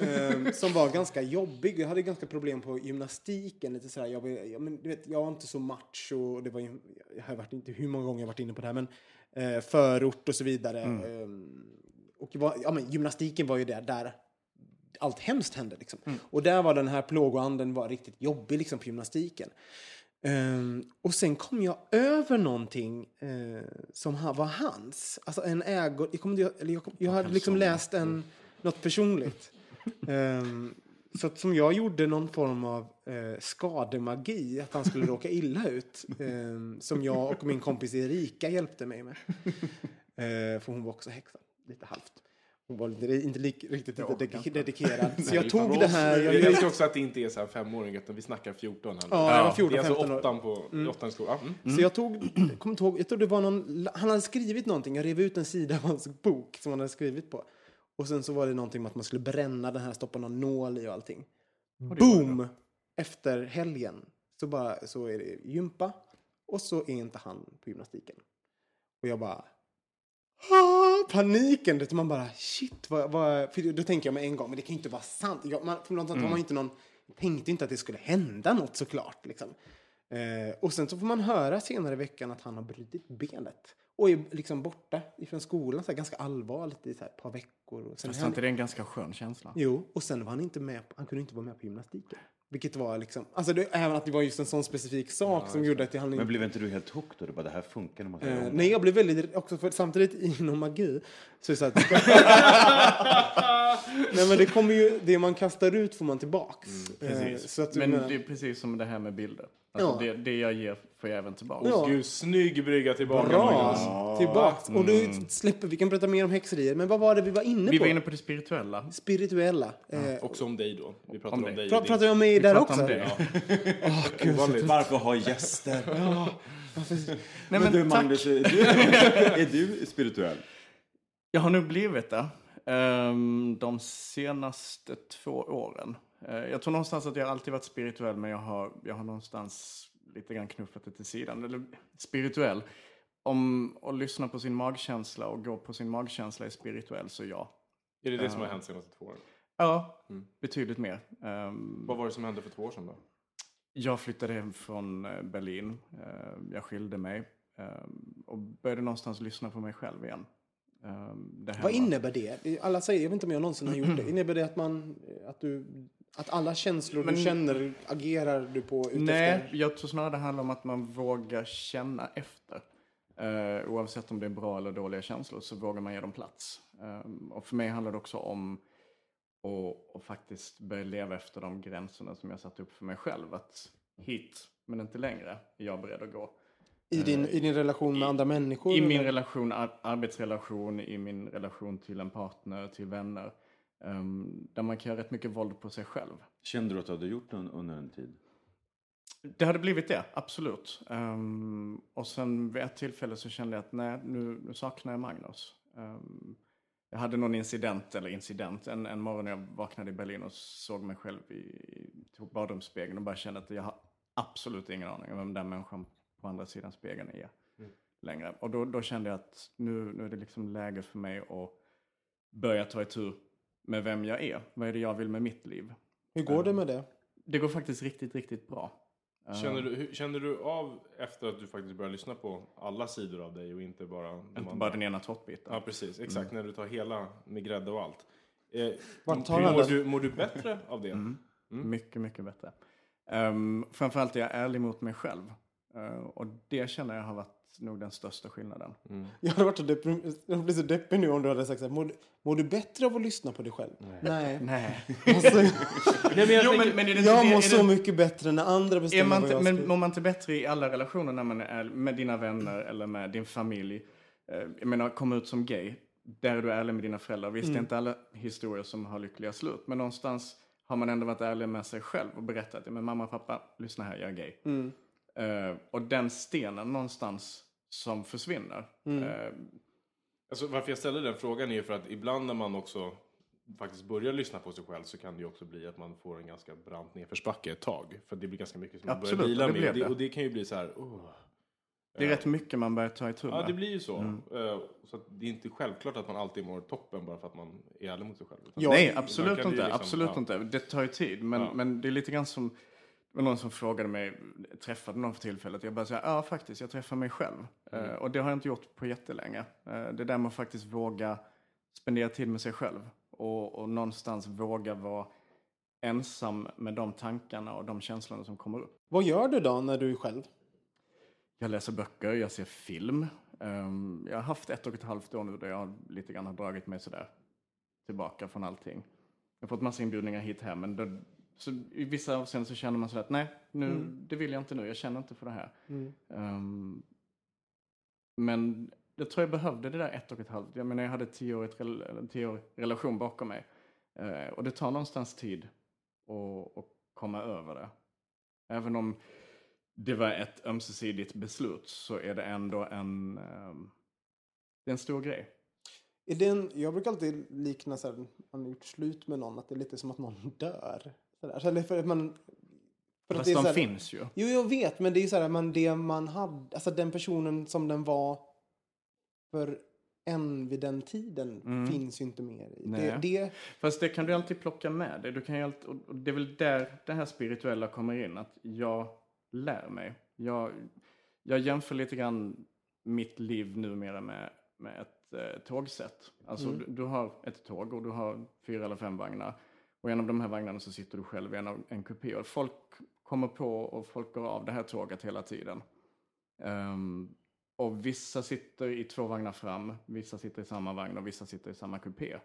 Ehm, som var ganska jobbig. Jag hade ganska problem på gymnastiken. Lite sådär. Jag, var- jag, men, du vet, jag var inte så macho. Och det var, jag har varit inte hur många gånger jag varit inne på det här. Men eh, förort och så vidare. Ehm, och var, ja, men, gymnastiken var ju där, där allt hemskt hände. Liksom. Och där var den här plågoanden var riktigt jobbig liksom, på gymnastiken. Ehm, och sen kom jag över någonting eh, som ha, var hans. Alltså en ägo... Jag, eller jag, kom, jag hade liksom läst en, något personligt. Ehm, så att som jag gjorde någon form av eh, skademagi, att han skulle råka illa ut. ehm, som jag och min kompis Erika hjälpte mig med. [laughs] Eh, för hon var också häxa, lite halvt. Hon var lite, inte lik, riktigt lite dek- dedikerad. Så jag tog det här. Jag, Jag älskar också att det inte är så här femåring, utan vi snackar 14 här. Ja, jag var 14, Det är alltså 15 år. åttan på åttan i skolan. Mm. Så jag tog, [clears throat] inte ihåg, jag tror det var någon, han hade skrivit någonting, jag rev ut en sida av hans bok som han hade skrivit på. Och sen så var det någonting med att man skulle bränna den här, stoppa någon nål i och allting. Boom! Efter helgen så bara, så är det gympa och så är inte han på gymnastiken. Och jag bara, ah, paniken, det, man bara shit, vad, vad, för då tänker jag med en gång, men det kan ju inte vara sant. Jag, man, för någonstans har man inte någon, tänkte inte att det skulle hända något såklart. Liksom. Eh, och sen så får man höra senare i veckan att han har brutit benet. Och är liksom borta ifrån skolan, så här, ganska allvarligt i så här, ett par veckor. Och sen Fast är han, inte det är en ganska skön känsla? Jo, och sen var han inte med, på- han kunde inte vara med på gymnastiken. Vilket var liksom, alltså det, även att det var just en sån specifik sak som gjorde att han Men inte... blev inte du helt hooked då? Du bara, det här funkar när man Eh, nej, jag blev väldigt, också för samtidigt [laughs] inom magi, så är det så att... [laughs] nej, men det kommer ju, det man kastar ut får man tillbaks. Eh, Precis. så att du Men menar- det är precis som det här med bilder. Alltså Ja. det, det jag ger får jag även tillbaka. Ja. Gud, snygg brygga tillbaka. Bra! Tillbaks. Och då släpper vi, kan prata mer om häxerier, men vad var det vi var inne Vi på? var inne på det spirituella. Spirituella. Eh, Också om dig då. Vi pratar Om om, dig. pra, pratar vi om mig där pratar också? om [laughs] det. Ovanligt. Varför ha gäster? Nej, men, men du tack. Magnus, är du, [laughs] är du spirituell? Jag har nog blivit det. ehm, de senaste två åren. Eh, jag tror någonstans att jag alltid varit spirituell, men jag har, jag har någonstans lite grann knuffat det till sidan. Eller spirituell. Om att lyssna på sin magkänsla och gå på sin magkänsla är spirituell, så ja. Är det det som har hänt senaste två åren? Ja, betydligt mer. Ehm, Vad var det som hände för två år sedan då? Jag flyttade hem från eh, Berlin. Eh, Jag skilde mig. eh, Och började någonstans lyssna på mig själv igen. Eh, här Vad innebär det? Alla säger, jag vet inte om jag någonsin har gjort det. [clears throat] Innebär det att man, att du, att alla känslor Men- du känner agerar du på utefter? Nej, jag tror snarare det handlar om att man vågar känna efter. Eh, oavsett om det är bra eller dåliga känslor så vågar man ge dem plats. Eh, och för mig handlar det också om att faktiskt börja leva efter de gränserna som jag satt upp för mig själv. Att hit, men inte längre, är jag beredd att gå. I, din, I din relation med andra människor? I min eller? relation, ar- arbetsrelation, i min relation till en partner, till vänner. ehm, där man kan göra rätt mycket våld på sig själv. Kände du att du hade gjort det under en tid? Det hade blivit det, absolut. Ehm, och sen vid ett tillfälle så kände jag att nej, nu, nu saknar jag Magnus. Ehm, jag hade någon incident, eller incident, en, en morgon när jag vaknade i Berlin och såg mig själv i, i badrumsspegeln och bara kände att jag har absolut ingen aning om vem den människan på andra sidan spegeln är längre. Och då, då kände jag att nu, nu är det liksom läge för mig att börja ta itu med vem jag är. Vad är det jag vill med mitt liv? Hur går det med det? Det går faktiskt riktigt, riktigt bra. Känner du, hur, känner du av efter att du faktiskt börjar lyssna på alla sidor av dig och inte bara Inte bara den ena tårtbiten. Ja, precis. Exakt. När du tar hela med grädde och allt. Eh, mår, du, mår du bättre av det? Mycket, mycket bättre. Um, framförallt är jag ärlig mot mig själv. Eh, och det känner jag har varit nog den största skillnaden. Jag hade varit så deppig, jag blir så deppig nu om du hade sagt så här, mår, du- mår du bättre av att lyssna på dig själv? Nej. Nej. [laughs] Alltså, Nej, men jag jo, men, men det jag mår så det, mycket bättre när andra är bestämmer man vad inte, jag men mår man inte bättre i alla relationer när man är med dina vänner eller med din familj? Eh, jag menar, komma ut som gay. Där är du ärlig med dina föräldrar. Visst, det är inte alla historier som har lyckliga slut. Men någonstans har man ändå varit ärlig med sig själv och berättat. Men mamma och pappa, lyssna här, jag är gay. Eh, och den stenen någonstans som försvinner. Mm. Eh, Alltså, varför jag ställer den frågan är ju för att ibland när man också faktiskt börjar lyssna på sig själv så kan det ju också bli att man får en ganska brant nedförsbacke ett tag. För det blir ganska mycket som man Absolut, börjar vila det med. det, och det kan ju bli så här... Oh. det är rätt mycket man börjar ta itu med. Ja, det blir ju så. Mm. Eh, Så att det är inte självklart att man alltid mår toppen bara för att man är ärlig mot sig själv. Ja, Nej, absolut inte. liksom- absolut ja. inte. Det tar ju tid. Men, Ja. men det är lite grann som det var någon som frågade mig, träffade någon för tillfället. Jag bara säga, ja faktiskt, jag träffar mig själv. Mm. Eh, och det har jag inte gjort på jättelänge. Uh, det där med att faktiskt våga spendera tid med sig själv. Och, och någonstans våga vara ensam med de tankarna och de känslorna som kommer upp. Vad gör du då när du är själv? Jag läser böcker, jag ser film. Ehm, jag har haft ett och ett halvt år nu där jag lite grann har dragit mig sådär tillbaka från allting. Jag har fått massa inbjudningar hit hem, men då, så i vissa avseenden så känner man sådär att nej, nu, det vill jag inte nu, jag känner inte för det här. Ehm, men jag tror jag behövde det där ett och ett halvt. Jag menar jag hade tio år, eller tio år relation bakom mig. Eh, och det tar någonstans tid att, komma över det. Även om det var ett ömsesidigt beslut så är det ändå en, ehm, det är en stor grej. Är det en, jag brukar alltid likna så här, man har gjort slut med någon, att det är lite som att någon dör. Så där. Så eller för att man, för att Fast det är de så här- finns ju. Jo, jag vet, men det är ju så här, man, det man hade, alltså den personen som den var för en vid den tiden finns ju inte mer. i. Det, det, Fast det kan du alltid plocka med dig. Du kan ju alltid, och det är väl där det här spirituella kommer in. Att jag lär mig. Jag, jag jämför lite grann mitt liv numera med, med ett eh, tågsätt. Alltså du, du har ett tåg och du har fyra eller fem vagnar. Och i en av de här vagnarna så sitter du själv i en, av, en kupé. Och folk kommer på och folk går av det här tåget hela tiden. Ehm, och vissa sitter i två vagnar fram, vissa sitter i samma vagn och vissa sitter i samma kupé.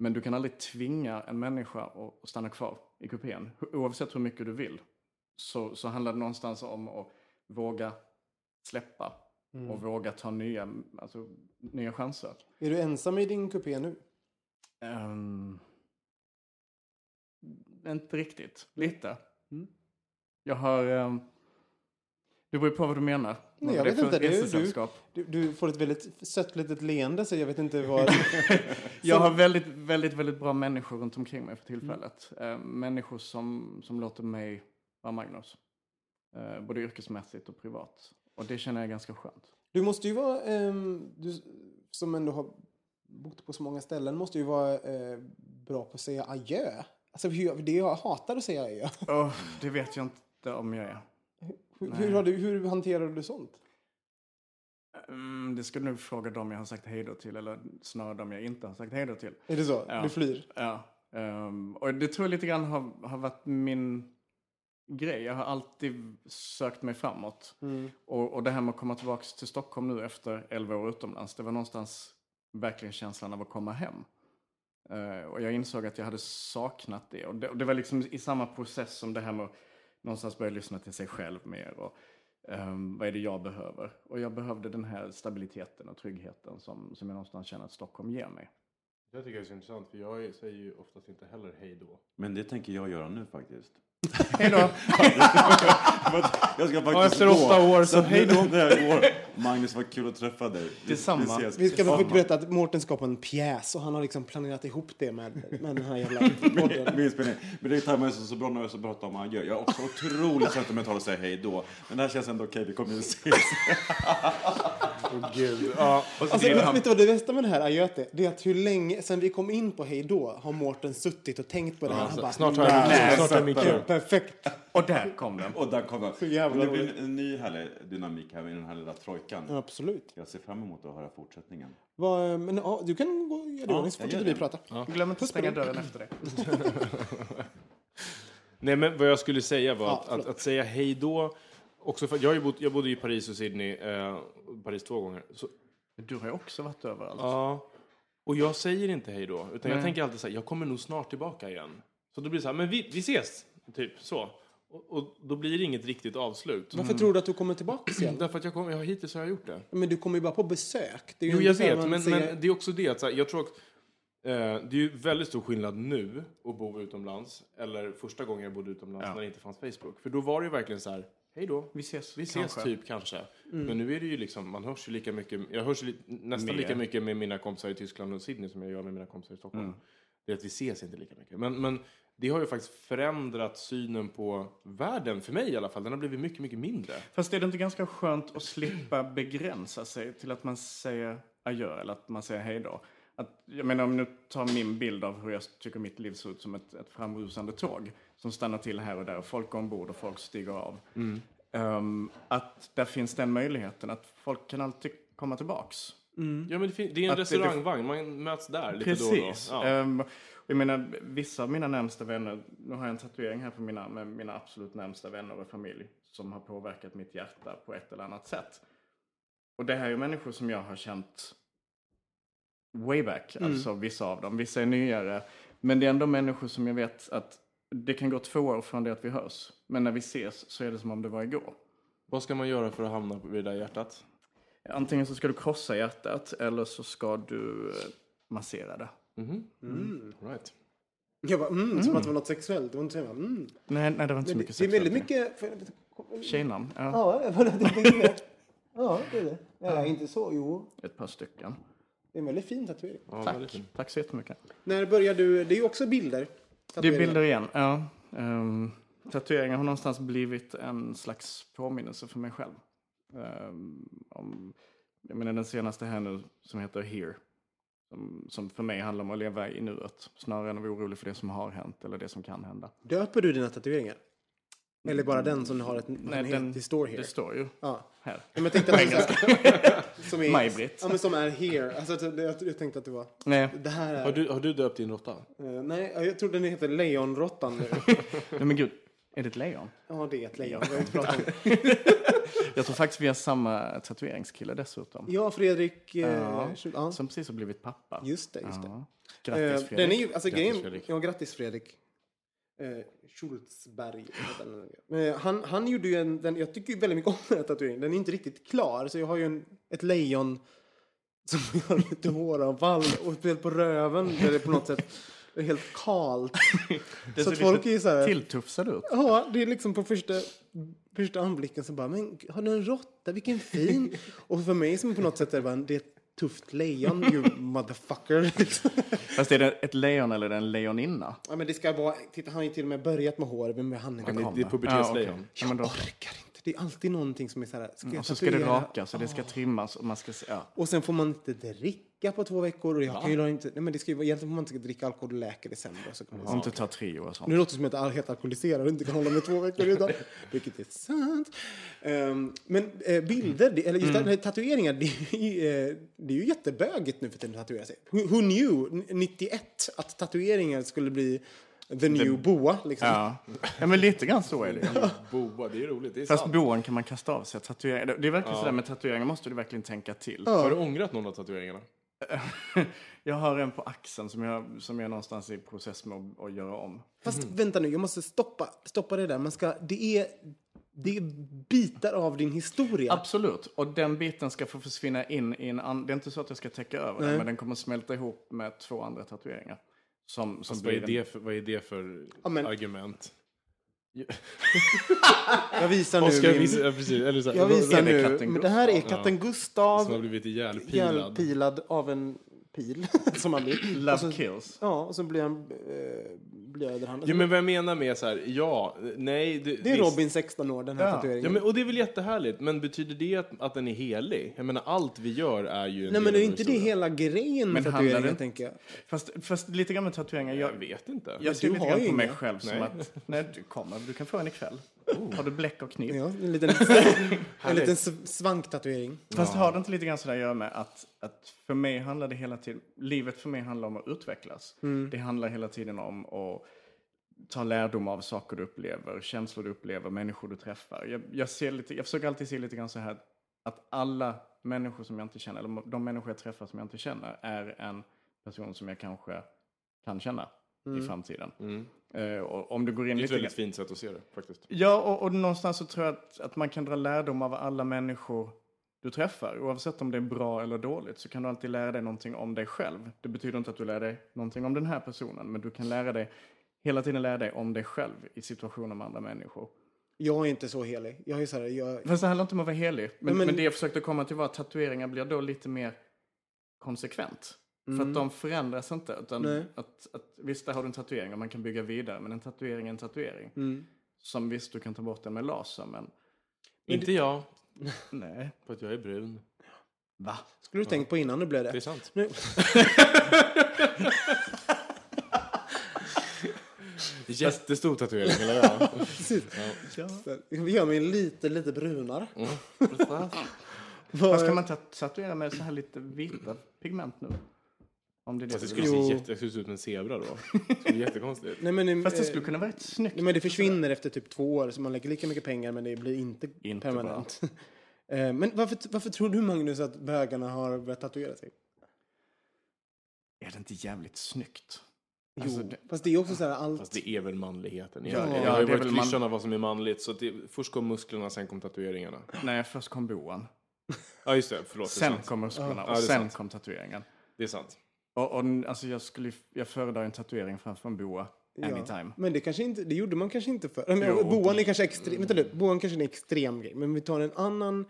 Men du kan aldrig tvinga en människa att stanna kvar i kupén. Oavsett hur mycket du vill. Så, så handlar det någonstans om att våga släppa. Och våga ta nya, alltså, nya chanser. är du ensam i din kupé nu? Ehm, inte riktigt. Lite. Mm. Jag har... Um, det beror på vad du menar. Nej, jag vet inte. Du, du, du får ett väldigt sött litet leende så jag vet inte vad... [laughs] Jag har väldigt, väldigt, väldigt bra människor runt omkring mig för tillfället. Mm. Människor som, som låter mig vara Magnus. Eh, både yrkesmässigt och privat. Och det känner jag ganska skönt. Du måste ju vara, ehm, du som ändå har bott på så många ställen, måste ju vara eh, bra på att säga adjö. Alltså hur, det jag hatar att säga adjö. Oh, det vet jag inte om jag är. Hur, hur, har du, hur hanterar du sånt? Mm, det ska du nog fråga dem jag har sagt hej då till, eller snarare dem jag inte har sagt hej då till. Är det så? Ja. Du flyr? Ja. ehm, och det tror jag lite grann har, har varit min grej. Jag har alltid sökt mig framåt. Och, och det här med att komma tillbaka till Stockholm nu efter 11 år utomlands, det var någonstans verkligen känslan av att komma hem. Uh, och jag insåg att jag hade saknat det. Och det, och det var liksom i samma process som det här med att någonstans börja lyssna till sig själv mer. Och, um, vad är det jag behöver? Och jag behövde den här stabiliteten och tryggheten som, som jag någonstans känner att Stockholm ger mig. Jag tycker det är så intressant för jag säger ju oftast inte heller hej då. Men det tänker jag göra nu faktiskt. [laughs] Hej då! [laughs] Jag ska faktiskt Ja, efter åtta år, så hej då. Magnus, vad kul att träffa dig. Detsamma. Vi. Vi ska få berätta att Mårten ska på en pjäs och han har liksom planerat ihop det med, med den här jävla [laughs] podden. Med inspelning. Men det mig så, så bra när jag så pratar om adjö. Jag är också otroligt sentimental och säger hej då. Men det här känns ändå okej, vi kommer ju ses. Åh gud. Ja, Alltså, vet, vet du vad det bästa med det här adjöet är? Det är att hur länge sen vi kom in på hej då har Mårten suttit och tänkt på det här. Han bara, snart har jag "Nej, snart min ja, kul. Perfekt. Och där kom den. Och där kommer Så jävla Det blir en, en ny härlig dynamik här med den här lilla trojkan. Ja, absolut. Jag ser fram emot att höra fortsättningen. Vad, men ja, du kan gå och göra Ja, så fortsätter vi prata. Glöm inte att stänga dörren efter det. [laughs] Nej, men vad jag skulle säga var Ja, att, att, att säga hej då, också för, jag, har ju bott, jag bodde i Paris och Sydney, eh, Paris två gånger. Så, Du har ju också varit överallt. ja, och jag säger inte hej då, utan jag Nej. tänker alltid så här, jag kommer nog snart tillbaka igen. Så då blir det så här, men vi, vi ses, typ så. Och, och då blir det inget riktigt avslut. Varför tror du att du kommer tillbaka igen? [clears throat] Därför att jag, kom, jag hittills har jag gjort det. Men du kommer ju bara på besök. Det är ju Jo, jag vet, men, säger- men det är också det att så här, jag tror att eh, det är ju väldigt stor skillnad nu att bo utomlands eller första gången jag bodde utomlands Ja. när det inte fanns Facebook. För då var det ju verkligen så här, hej då. Vi ses Vi ses kanske. typ kanske. Men nu är det ju liksom, man hörs ju lika mycket, jag hörs li, nästan Mer. lika mycket med mina kompisar i Tyskland och Sydney som jag gör med mina kompisar i Stockholm. Mm. Det är att vi ses inte lika mycket. Men, men det har ju faktiskt förändrat synen på världen, för mig i alla fall. Den har blivit mycket, mycket mindre. Fast är det inte ganska skönt att slippa begränsa sig till att man säger adjö eller att man säger hej då? Att, jag menar om du tar min bild av hur jag tycker mitt liv ser ut som ett, ett framrusande tåg som stannar till här och där och folk går ombord och folk stiger av. Ehm, att där finns den möjligheten att folk kan alltid komma tillbaks. Ja, men det, fin- det är en Att restaurangvagn, man möts där lite då och då. Precis. Ja. Och jag menar, vissa av mina närmsta vänner, nu har jag en tatuering här på mina, med mina absolut närmsta vänner och familj som har påverkat mitt hjärta på ett eller annat sätt. Och det här är ju människor som jag har känt way back, alltså vissa av dem. Vissa är nyare, men det är ändå människor som jag vet att det kan gå två år från det att vi hörs. Men när vi ses så är det som om det var igår. Vad ska man göra för att hamna vid det där hjärtat? Antingen så ska du krossa hjärtat eller så ska du eh, massera det. Right. Jag bara, mm, som att det var något sexuellt. Det var inte så mm. Nej, nej, det var inte så mycket det, det är väldigt sexuellt. mycket... För, Tjejnamn, ja. ja, jag bara tänkte det. Ja, det är det. Ja, inte så. Jo, Ett par stycken. det är en väldigt fin tatuering. Ja, Tack. fint. Tack så jättemycket. När började du? Det är ju också bilder. Det är bilder igen, ja. Um, tatueringar har någonstans blivit en slags påminnelse för mig själv. Ehm, om, jag menar den senaste här nu som heter Here. Som, som för mig handlar om att leva i nuet. Snarare än att vara orolig för det som har hänt eller det som kan hända. Döper du dina tatueringar? Eller bara den som har ett... Nej, den- det står here. Det står ju Ja. här. Men jag tänkte att som är, Maj-Britt. Ja, men som är here. Alltså, jag, jag tänkte att det var... Nej, Det här är... Har du, har du döpt din råtta? Eh, nej, jag tror den heter lejonråttan nu. [laughs] nej men gud. Är det ett lejon? ja, det är ett lejon. Har inte pratat om. [laughs] Jag tror faktiskt vi har samma tatueringskille dessutom. Ja, Fredrik... Eh, Ja, ja. Som precis har blivit pappa. Just det, just det. Ja. Eh, Grattis Fredrik. Den är ju, alltså Grattis, grejen, Fredrik. Ja, grattis Fredrik. Eh, Schultzberg. Eh, han, han gjorde ju en, den, jag tycker ju väldigt mycket om den här tatueringen. Den är inte riktigt klar, så jag har ju en, ett lejon som [laughs] har lite håravfall och speciellt på röven där det på något sätt är helt kalt. [laughs] Det så ser folk är så här, ut. Ja, det är liksom på första, första anblicken så bara, men har du en råtta, vilken fin. och för mig som på något sätt är det bara, det är ett tufft lejon, you [laughs] motherfucker. Fast är det ett lejon eller en lejoninna? Ja, men det ska vara, titta han har ju till och med börjat med hår, men han är inte det är pubertetslejon. Ja. Ja, Jag orkar inte, det är alltid någonting som är så här, ska jag Och så ska det rakas och det ska trimmas och man ska se, ja. Och sen får man inte dricka på två veckor och jag kan ju inte, nej men det ska ju vara, egentligen får man inte dricka alkohol och läka i december. Så kan man Och inte ta trio och sånt. Nu låter det som att jag är helt alkoholiserad och inte kan hålla mig två veckor utan. [laughs] Vilket är sant. Ehm, men eh, bilder, det, eller just här, tatueringar, det är, ju, eh, det är ju jättebögigt nu för tiden att tatuera sig. Who, who knew 91 att tatueringar skulle bli the new boa liksom. Ja. ja, men lite grann så är det. [laughs] Boa, det är roligt. Det är Fast sant. boan kan man kasta av sig. Tatueringar, det är verkligen sådär med tatueringar måste du verkligen tänka till. Har du ångrat någon av tatueringarna? [laughs] Jag har en på axeln som jag, som jag är någonstans i process med att, att göra om. Fast vänta nu, jag måste stoppa, stoppa det där. Man ska, det, är, det är bitar av din historia. Absolut, och den biten ska få försvinna in i en annan... Det är inte så att jag ska täcka över den, Nej. men den kommer smälta ihop med två andra tatueringar. Som, som vad, är det för, vad är det för Ja, men- argument? [laughs] Jag visar nu Oskar min, visar, ja, precis, eller så här, jag visar nu, men det här är Gustav? katten som har Gustav. blivit ihjälpilad. Ihjälpilad av en pil [laughs] som han blir. Love så- kills. Ja, och så blir han, eh, blöder han. Jo, men vad jag menar med så här, ja, nej. Det, det är visst. Robin 16 år, den här Ja. tatueringen. Ja, men, och det är väl jättehärligt, men betyder det att, att den är helig? Jag menar, allt vi gör är ju Nej, men det är inte det hela grejen med Men handlar tatueringen, det- tänker jag. Fast, fast lite grann med tatueringar. Jag Jag, vet inte. jag ser du lite har grann på mig inga. själv som Nej. att... Nej, du kommer. Du kan få en ikväll. Har du bläck och kniv? Ja, en liten, [laughs] en liten svanktatuering. Fast har det inte lite grann sådär att göra med att, att för mig handlar det hela tiden, livet för mig handlar om att utvecklas. Det handlar hela tiden om att ta lärdom av saker du upplever, känslor du upplever, människor du träffar. Jag, jag, ser lite, jag försöker alltid se lite grann så här att alla människor som jag inte känner, eller de människor jag träffar som jag inte känner, är en person som jag kanske kan känna i framtiden. Eh, om du går in Det är ett lite väldigt fint sätt att se det, faktiskt. Ja, och, och någonstans så tror jag att, att man kan dra lärdom av alla människor du träffar. Oavsett om det är bra eller dåligt så kan du alltid lära dig någonting om dig själv. Det betyder inte att du lär dig någonting om den här personen, men du kan lära dig, hela tiden lära dig om dig själv i situationer med andra människor. Jag är inte så helig. Jag är så här, jag... Fast det handlar inte om att vara helig. Men, men- men... det jag försökte komma till var att tatueringar blir då lite mer konsekvent. För att de förändras inte. Utan att, att, visst, där har du en tatuering och man kan bygga vidare. Men en tatuering är en tatuering. Som visst, du kan ta bort den med laser, men Inte jag, [laughs] nej. för att jag är brun. Va? Skulle du tänkt på innan du blev det? Det är sant. Nu, [laughs] Jättestor tatuering, eller jag. [laughs] precis. Vi gör mig lite, lite brunare. Vad ska man ta- tatuera med så här lite vita pigment nu? Om det är det Fast det du skulle se, Jo. jätte, jag skulle se ut som en zebra då. [laughs] Det skulle bli jättekonstigt. Nej, men, Fast det eh, skulle kunna vara rätt snyggt. Nej, men det försvinner efter typ två år, så man lägger lika mycket pengar men det blir inte, Inte permanent. [laughs] Eh, men varför, varför tror du Magnus att bögarna har börjat tatuera sig? Är det inte jävligt snyggt? Jo, Alltså, det- fast det är också så här allt... Fast det är väl manligheten. Ja, Jag, jag ja, har ju det är varit väl man- klyschan av vad som är manligt. Så att det, först kom musklerna, sen kom tatueringarna. Nej, först kom boan. Ja, just det. Förlåt. det är Sen sant. kom musklerna Ja, och det är sen sant. kom tatueringen. Det är sant. Och, och alltså jag, skulle, jag föredrar en tatuering framför en boa. Anytime. Men det kanske inte, det gjorde man kanske inte för. Men, Jo. boan är kanske extrem, vänta nu, boan kanske är en extrem grej. Men vi tar en annan,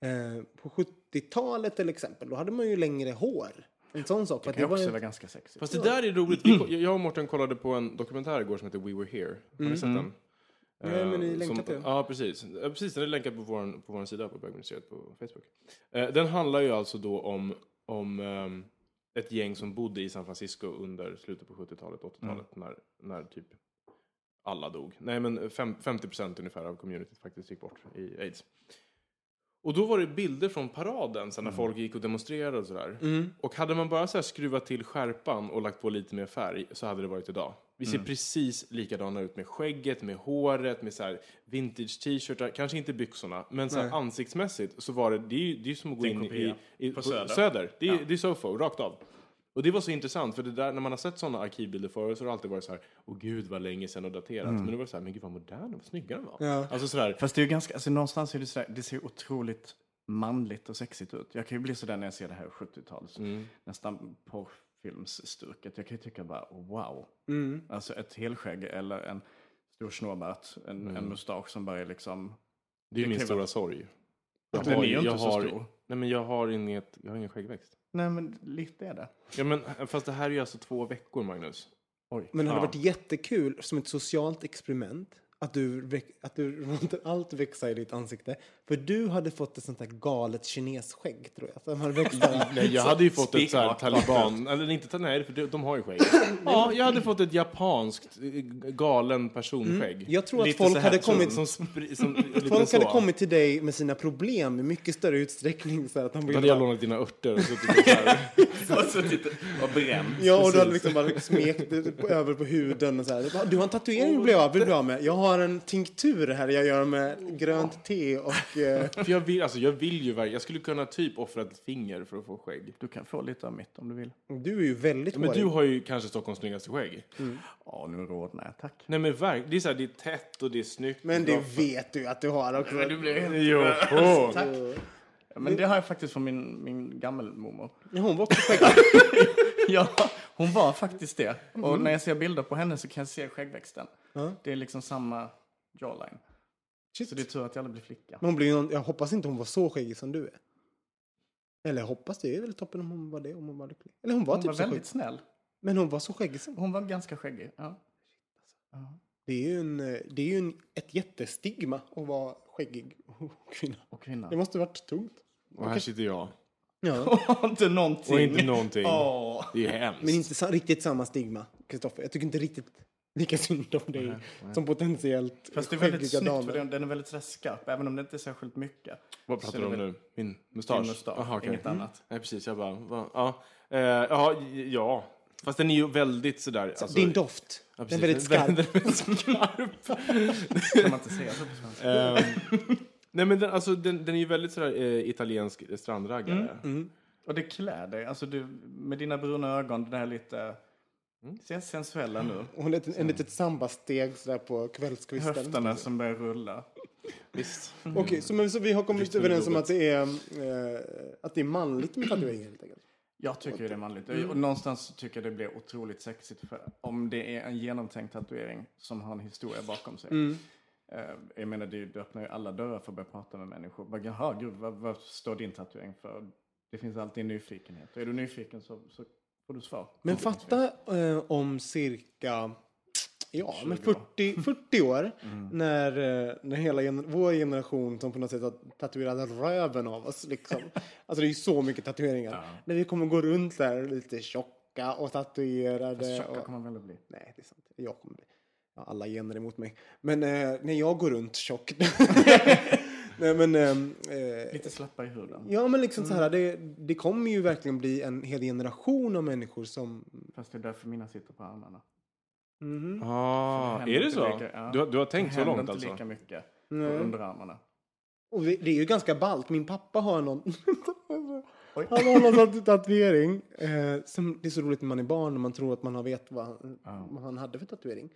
eh, på 70-talet till exempel, då hade man ju längre hår. En sån sak. Det kan också var, vara ganska sexigt. Fast det där är roligt. Vi, jag och Mårten kollade på en dokumentär igår som heter We Were Here. Har ni sett den? Nej, men ni Eh, länkar till. Ja, precis. Ja, precis. Den är länkad på vår, på vår sida på bögministeriet på Facebook. Eh, Den handlar ju alltså då om, om ehm, ett gäng som bodde i San Francisco under slutet på 70-talet, 80-talet, när, när typ alla dog. Nej, men fem, 50 procent ungefär av communityt faktiskt gick bort i aids. Och då var det bilder från paraden, så när folk gick och demonstrerade och sådär. Och hade man bara så skruvat till skärpan och lagt på lite mer färg så hade det varit idag. Vi ser precis likadana ut med skägget, med håret, med så vintage t-shirtar, kanske inte byxorna, men så ansiktsmässigt så var det, det är ju det är som att gå Det in i, i, På Söder. Söder. Det är, Ja. det är Sofo, rakt av. Och det var så intressant, för det där, när man har sett sådana arkivbilder förut så har det alltid varit så här, åh gud vad länge sedan och daterat. Men det var så här, men gud vad modern och vad snygga den var. Ja. Alltså sådär, Fast det är ju ganska, alltså någonstans är det sådär, det ser otroligt manligt och sexigt ut. Jag kan ju bli sådär när jag ser det här 70-tals, nästan porrfilmsstuket. Jag kan ju tycka bara wow. Alltså ett helskägg eller en stor snårbart, en, en mustasch som bara är liksom... det är ju min stora vara- sorg. Den är ju inte jag så har, stor. Nej men jag har inget, jag har ingen skäggväxt. Nej men lite är det. Ja men fast det här är ju alltså två veckor Magnus. Oj. Men det hade Ja. varit jättekul som ett socialt experiment att du, att du [laughs] låter allt växa i ditt ansikte. För du hade fått ett sånt där galet kinesskägg tror jag. Som hade växt. Nej, jag hade ju fått ett så här Spikrakt taliban, eller inte, nej för de, de har ju skägg. Ja, jag hade fått ett japanskt eh, galen personskägg. Jag tror att Lite folk hade som- kommit... Som, som [laughs] lite Folk så. hade kommit till dig med sina problem i mycket större utsträckning. Så att de Då hade jag lånat dina örter och suttit och [laughs] bränt. Ja, och du hade liksom bara smekt över på huden och så här. Du har en tatuering du blir av, vill du bli av med? Jag har en tinktur här jag gör med grönt te och... Eh, För jag vill, alltså jag vill ju verkligen, jag skulle kunna typ offra ett finger för att få skägg. Du kan få lite av mitt om du vill. du är ju väldigt Men hårig. du har ju kanske Stockholms snyggaste skägg. Ja, nu rodnar jag. Tack. Nej men verkligen, det är så här, det är tätt och det är snyggt. Men det bra. vet du att du har också. Men du blir helt... Jo, oh. Men det har jag faktiskt från min, min gammelmormor. Ja, hon var också skäggig. [laughs] Ja, hon var faktiskt det. Och när jag ser bilder på henne så kan jag se skäggväxten. Det är liksom samma jawline. Shit. Så det är tur att jag aldrig blir flicka. Men hon blir någon, jag hoppas inte hon var så skäggig som du är. Eller jag hoppas det är väl toppen om hon var det, om hon var lycklig. Eller hon var Hon typ var så väldigt skäggig. snäll. Men hon var så skäggig som. Hon var ganska skäggig. Ja. Det är ju, en, det är ju en, ett jättestigma att vara skäggig [laughs] kvinna. Och kvinna. Det måste varit tungt. Och här sitter jag. Ja. [laughs] inte någonting. Och inte någonting. Åh. Det är hemskt. Men inte sa, riktigt samma stigma, Kristoffer. Jag tycker inte riktigt lika synd om dig som potentiellt Fast det är väldigt snyggt damer. för den, den är väldigt sådär skarp. Även om det inte är särskilt mycket. Vad Så pratar du om nu? Min mustasch? Din mustasch, Aha, okej. inget Mm. annat. Nej, precis. Jag bara, va, ja. Eh, ja, ja. Fast den är ju väldigt sådär... Alltså, Din doft. ja, den är väldigt skarp. [laughs] Den är väldigt [laughs] skarp. Kan man inte säga så på svenska? Nej, men den, alltså, den, den är ju väldigt sådär eh, italiensk strandraggare. Mm. Och det klär dig. Alltså du, med dina bruna ögon, det här lite ser sensuella nu. Och är ett, en litet sambasteg sådär på kvällskvisten. Höfterna som börjar rulla. Visst. [laughs] Okej, så, men, så vi har kommit överens om att det är, eh, att det är manligt med tatueringar helt enkelt. Jag tycker ju det är manligt. Och någonstans så tycker jag det blir otroligt sexigt för om det är en genomtänkt tatuering som har en historia bakom sig. Eh, jag menar, det, det öppnar ju alla dörrar för att börja prata med människor. Bara, Jaha, gud, vad, vad står din tatuering för? Det finns alltid en nyfikenhet. Och är du nyfiken så, så får du svar. Men fatta eh, om cirka ja, men 40, 40 år [laughs] när, eh, när hela gener- vår generation som på något sätt har tatuerat röven av oss. Liksom. [laughs] Alltså det är ju så mycket tatueringar. När vi kommer gå runt där lite tjocka och tatuerade. Tjocka och, kommer man väl bli. nej, det är sant. Jag kommer bli. Alla gener emot mig. Men eh, när jag går runt tjock. [laughs] nej, men, ehm, eh, Lite slappa i huden. Ja, men liksom så här, det, det kommer ju verkligen bli en hel generation av människor som... Fast det är därför mina sitter på armarna. Mhm. Ah, händer är det inte så? lika- ja. du, har- du har tänkt det så händer långt inte alltså? lika mycket på Nej. underarmarna. Och det, det är ju ganska ballt. Min pappa har någon... [laughs] Han har någon tatuering. Eh, som, det är så roligt när man är barn när man tror att man har vet vad han, vad han hade för tatuering.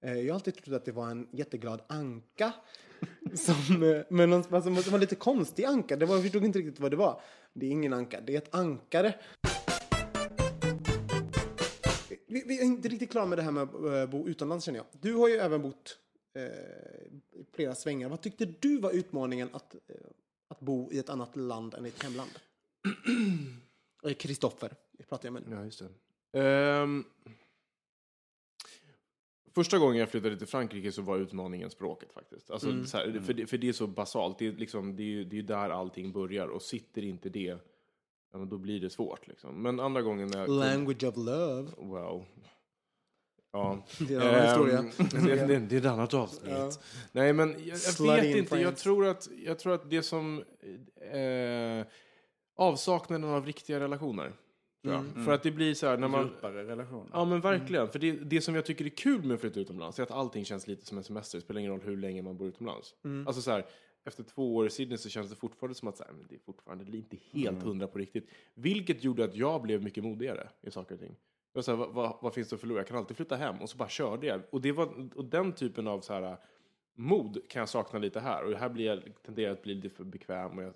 Eh, jag har alltid trott att det var en jätteglad anka. [laughs] som, eh, men någon, alltså, som var lite konstig anka. Det var, jag förstod inte riktigt vad det var. Det är ingen anka, det är ett ankare. Vi, vi är inte riktigt klara med det här med att eh, bo utomlands känner jag. Du har ju även bott eh, i flera svängar. Vad tyckte du var utmaningen att, eh, att bo i ett annat land än ditt hemland? [clears throat] Kristoffer, pratar jag med nu. Ja, just det. Um första gången jag flyttade till Frankrike så var utmaningen språket faktiskt. Alltså, så här, för, det, för det är så basalt. Det är, liksom, det är ju det är där allting börjar. Och sitter inte det, ja, då blir det svårt. Liksom. Men andra gången när. Language of love. Wow. Ja. [laughs] Det är en annan historia. [laughs] Ehm, det, det, det är ett annat avsnitt. Ja. Nej, men jag, jag vet in inte. Jag tror, att, jag tror att det som... Eh, avsaknaden av riktiga relationer. Mm. För att det blir så här när man... Djupare relationer. Ja men verkligen. För det, det som jag tycker är kul med att flytta utomlands är att allting känns lite som en semester. Det spelar ingen roll hur länge man bor utomlands. Alltså så här, efter två år i Sydney så känns det fortfarande som att så här, men det är fortfarande inte helt hundra på riktigt. Vilket gjorde att jag blev mycket modigare i saker och ting. Jag så här, vad, vad, vad finns det att förlora? Jag kan alltid flytta hem. Och så bara körde jag. Och, det var, och den typen av så här, mod kan jag sakna lite här. Och här blir jag, tenderar jag att bli lite för bekväm och jag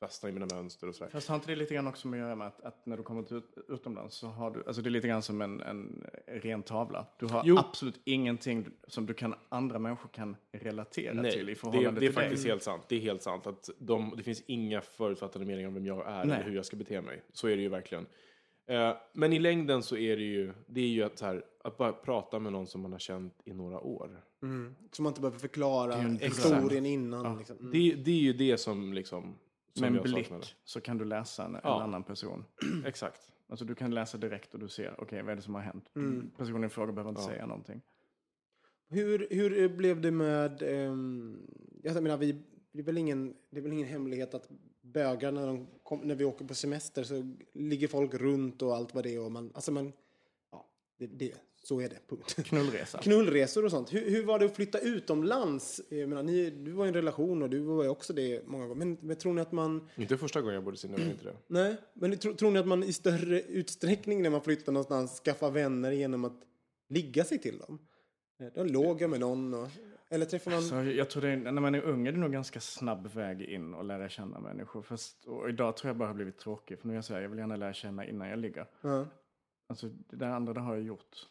fastnar i mina mönster och sådär. Fast har inte det lite grann också med att göra med att, att när du kommer till ut, utomlands så har du, alltså det är lite grann som en, en ren tavla. Du har Jo. absolut ingenting som du kan, andra människor kan relatera till i Nej, det, förhållande det är till dig. faktiskt helt sant. Det är helt sant att de, det finns inga förutfattade meningar om vem jag är Nej. eller hur jag ska bete mig. Så är det ju verkligen. Eh, men i längden så är det ju, det är ju att, så här, att bara prata med någon som man har känt i några år. Mm. Så man inte behöver förklara historien innan. Liksom. Mm. Det, det är ju det som liksom... Som Med en jag blick saknade. så kan du läsa en, en Ja. annan person. [clears throat] Exakt. Alltså du kan läsa direkt och du ser, okej vad är det som har hänt? Mm. Personen i fråga behöver inte Ja. säga någonting. Hur, hur blev det med... ehm, jag menar, vi, det, är väl ingen, det är väl ingen hemlighet att bögar när, de kom, när vi åker på semester så ligger folk runt och allt vad det är. Och man, alltså man, ja, det, det, så är det, punkt. Knullresa. [laughs] Knullresor och sånt. Hur, hur var det att flytta utomlands? Jag menar, ni, du var i en relation och du var ju också det många gånger. Men, men tror ni att man... Inte första gången jag bodde i var inte det. [clears throat] Nej, men tror, tror ni att man i större utsträckning när man flyttar någonstans skaffar vänner genom att ligga sig till dem? Eh, Då låg jag med någon och... Eller träffar man... Så jag tror det är, när man är ung är det nog ganska snabb väg in och lära känna människor. Fast, och idag tror jag bara har blivit tråkig. För nu är jag så här, jag vill gärna lära känna innan jag ligger. Ja. Alltså det där andra det har jag gjort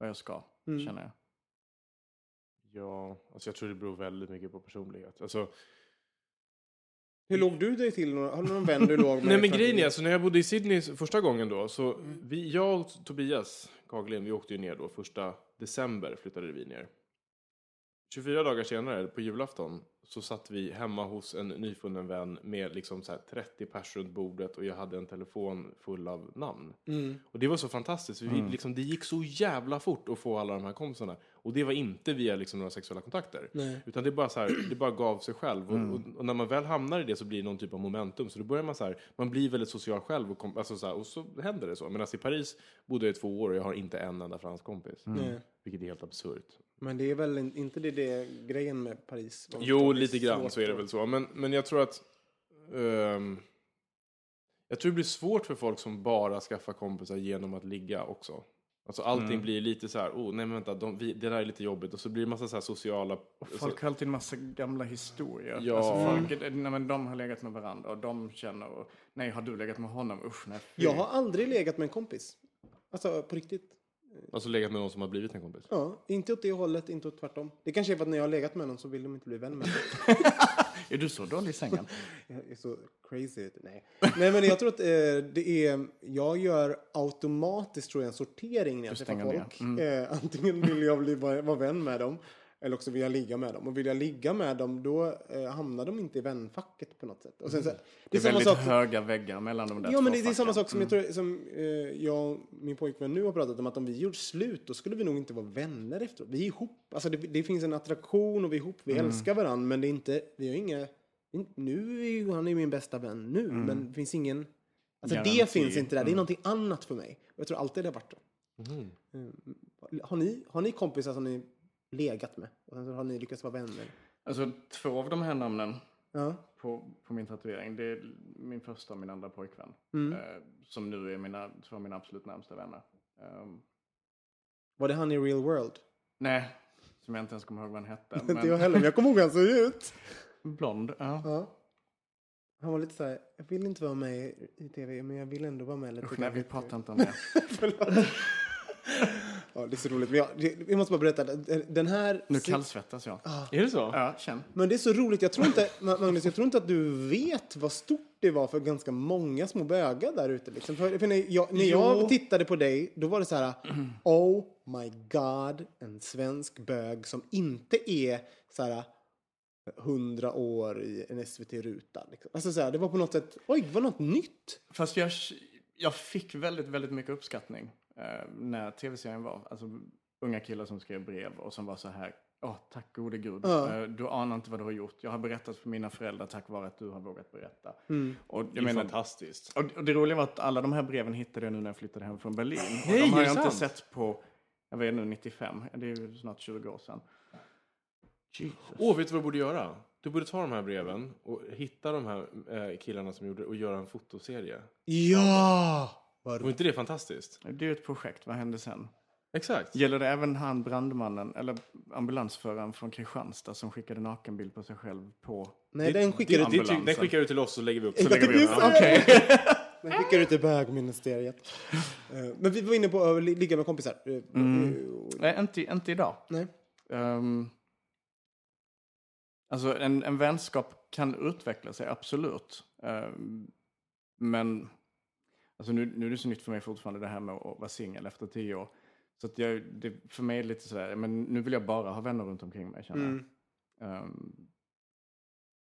vad jag ska, Mm. känner jag. Ja, alltså jag tror det beror väldigt mycket på personlighet. Alltså, Hur låg du dig till? Har du någon vän du låg med? [laughs] Nej men grejen är, alltså, när jag bodde i Sydney första gången då, så vi, jag och Tobias Kaglin, vi åkte ju ner då första december flyttade vi ner. 24 dagar senare, på julafton, så satt vi hemma hos en nyfunnen vän med liksom så här 30 pers runt bordet och jag hade en telefon full av namn. Mm. Och det var så fantastiskt, vi, liksom, det gick så jävla fort att få alla de här kompisarna. Och det var inte via liksom, några sexuella kontakter. Nej. Utan det bara, så här, det bara gav sig själv. Och, och, och när man väl hamnar i det så blir det någon typ av momentum. Så då börjar man så här, man blir väldigt social själv och, kom, alltså, så här, och så händer det så. Men alltså, i Paris bodde jag i två år och jag har inte en enda fransk kompis. Nej. Vilket är helt absurt. Men det är väl in- inte det, det grejen med Paris? Jo, lite grann så är det väl så. Men, men jag tror att... ehm, jag tror det blir svårt för folk som bara skaffar kompisar genom att ligga också. Alltså allting blir lite så här, oh nej men vänta, de, vi, det där är lite jobbigt. Och så blir det massa så här sociala... Folk har alltid en massa gamla historier. Ja. Alltså folk, nej, men de har legat med varandra och de känner, och, nej har du legat med honom? Usch nej. fy. Jag har aldrig legat med en kompis. Alltså på riktigt. Alltså legat med någon som har blivit en kompis. Ja, inte åt det hållet, inte åt tvärtom. Det kanske är för att när jag har legat med någon så vill de inte bli vän med mig. [laughs] Är du så dålig i sängen? [laughs] Jag är så crazy. Nej. Nej, men jag tror att eh, det är... Jag gör automatiskt tror jag en sortering när jag träffar folk. Eh, antingen vill jag bli, vara vara vän med dem. Eller också vill jag ligga med dem. Och vill jag ligga med dem då eh, hamnar de inte i vänfacket på något sätt. Och sen, så, det Det är är samma väldigt sak. höga väggar mellan de där Ja, två men det, det är samma facken. sak som, jag, tror, som eh, jag och min pojkvän nu har pratat om. Att om vi gjorde slut, då skulle vi nog inte vara vänner efteråt. Vi är ihop. Alltså det, det finns en attraktion och vi är ihop. Vi älskar varandra. Men det är inte, vi har inga... Nu är ju, han är ju min bästa vän nu. Men det finns ingen... Alltså det Garanti. finns inte där. Det är någonting annat för mig. Och jag tror alltid det har varit så. Eh, Har, ni, har ni kompisar som ni legat med? Och sen så har ni lyckats vara vänner? Alltså två av de här namnen Ja. på, på min tatuering, det är min första och min andra pojkvän. Mm. Eh, som nu är mina, två av mina absolut närmsta vänner. Ehm, Var det han i real world? nej, som jag inte ens kommer ihåg vad han hette. [laughs] Inte jag heller, men jag kommer ihåg hur han såg ut. [laughs] blond, ja. Ja. Han var lite så här, jag vill inte vara med i- i tv, men jag vill ändå vara med lite. Usch, nej, vi pratar inte om det. [laughs] Ja, det är så roligt. Men jag, jag måste bara berätta, den här... Nu kallsvettas jag. Är det så? Ja, känn. Men det är så roligt, jag tror inte, Ma- Magnus, jag tror inte att du vet vad stort det var för ganska många små bögar där ute. Liksom. För, för när jag, när jag tittade på dig, då var det så här, oh my god, en svensk bög som inte är så här hundra år i en SVT-ruta. Liksom. Alltså så här, det var på något sätt, oj, det var något nytt. Fast jag, jag fick väldigt, väldigt mycket uppskattning när tv-serien var. Alltså unga killar som skrev brev och som var så här, åh tack gode gud, Ja. eh, du anar inte vad du har gjort. Jag har berättat för mina föräldrar tack vare att du har vågat berätta. Mm. Och Det jag är menar, fantastiskt. och, och det roliga var att alla de här breven hittade jag nu när jag flyttade hem från Berlin. Och Nej, de har jag det inte sant? sett på, jag vet nu, 95. Det är ju snart 20 år sedan. Jesus. Åh, vet du vad du borde göra? Du borde ta de här breven och hitta de här eh, killarna som gjorde och göra en fotoserie. Ja! Var inte det fantastiskt? Det är ju ett projekt, vad hände sen? Exakt. Gäller det även han brandmannen, eller ambulansföraren från Kristianstad som skickade nakenbild på sig själv på... Nej, den skickar du ty- den skickar du till oss så lägger vi upp så lägger vi upp tänkte [laughs] den. skickar du till bögministeriet. Eh, Men vi var inne på att ligga med kompisar. Eh, eh, Nej, inte, inte idag. Nej. Ehm, alltså en, en vänskap kan utveckla sig, absolut. Ehm, men alltså nu, nu är det så nytt för mig fortfarande det här med att vara singel efter tio år. Så att jag, det, för mig är det lite sådär, men nu vill jag bara ha vänner runt omkring mig känner. Mm. Ehm,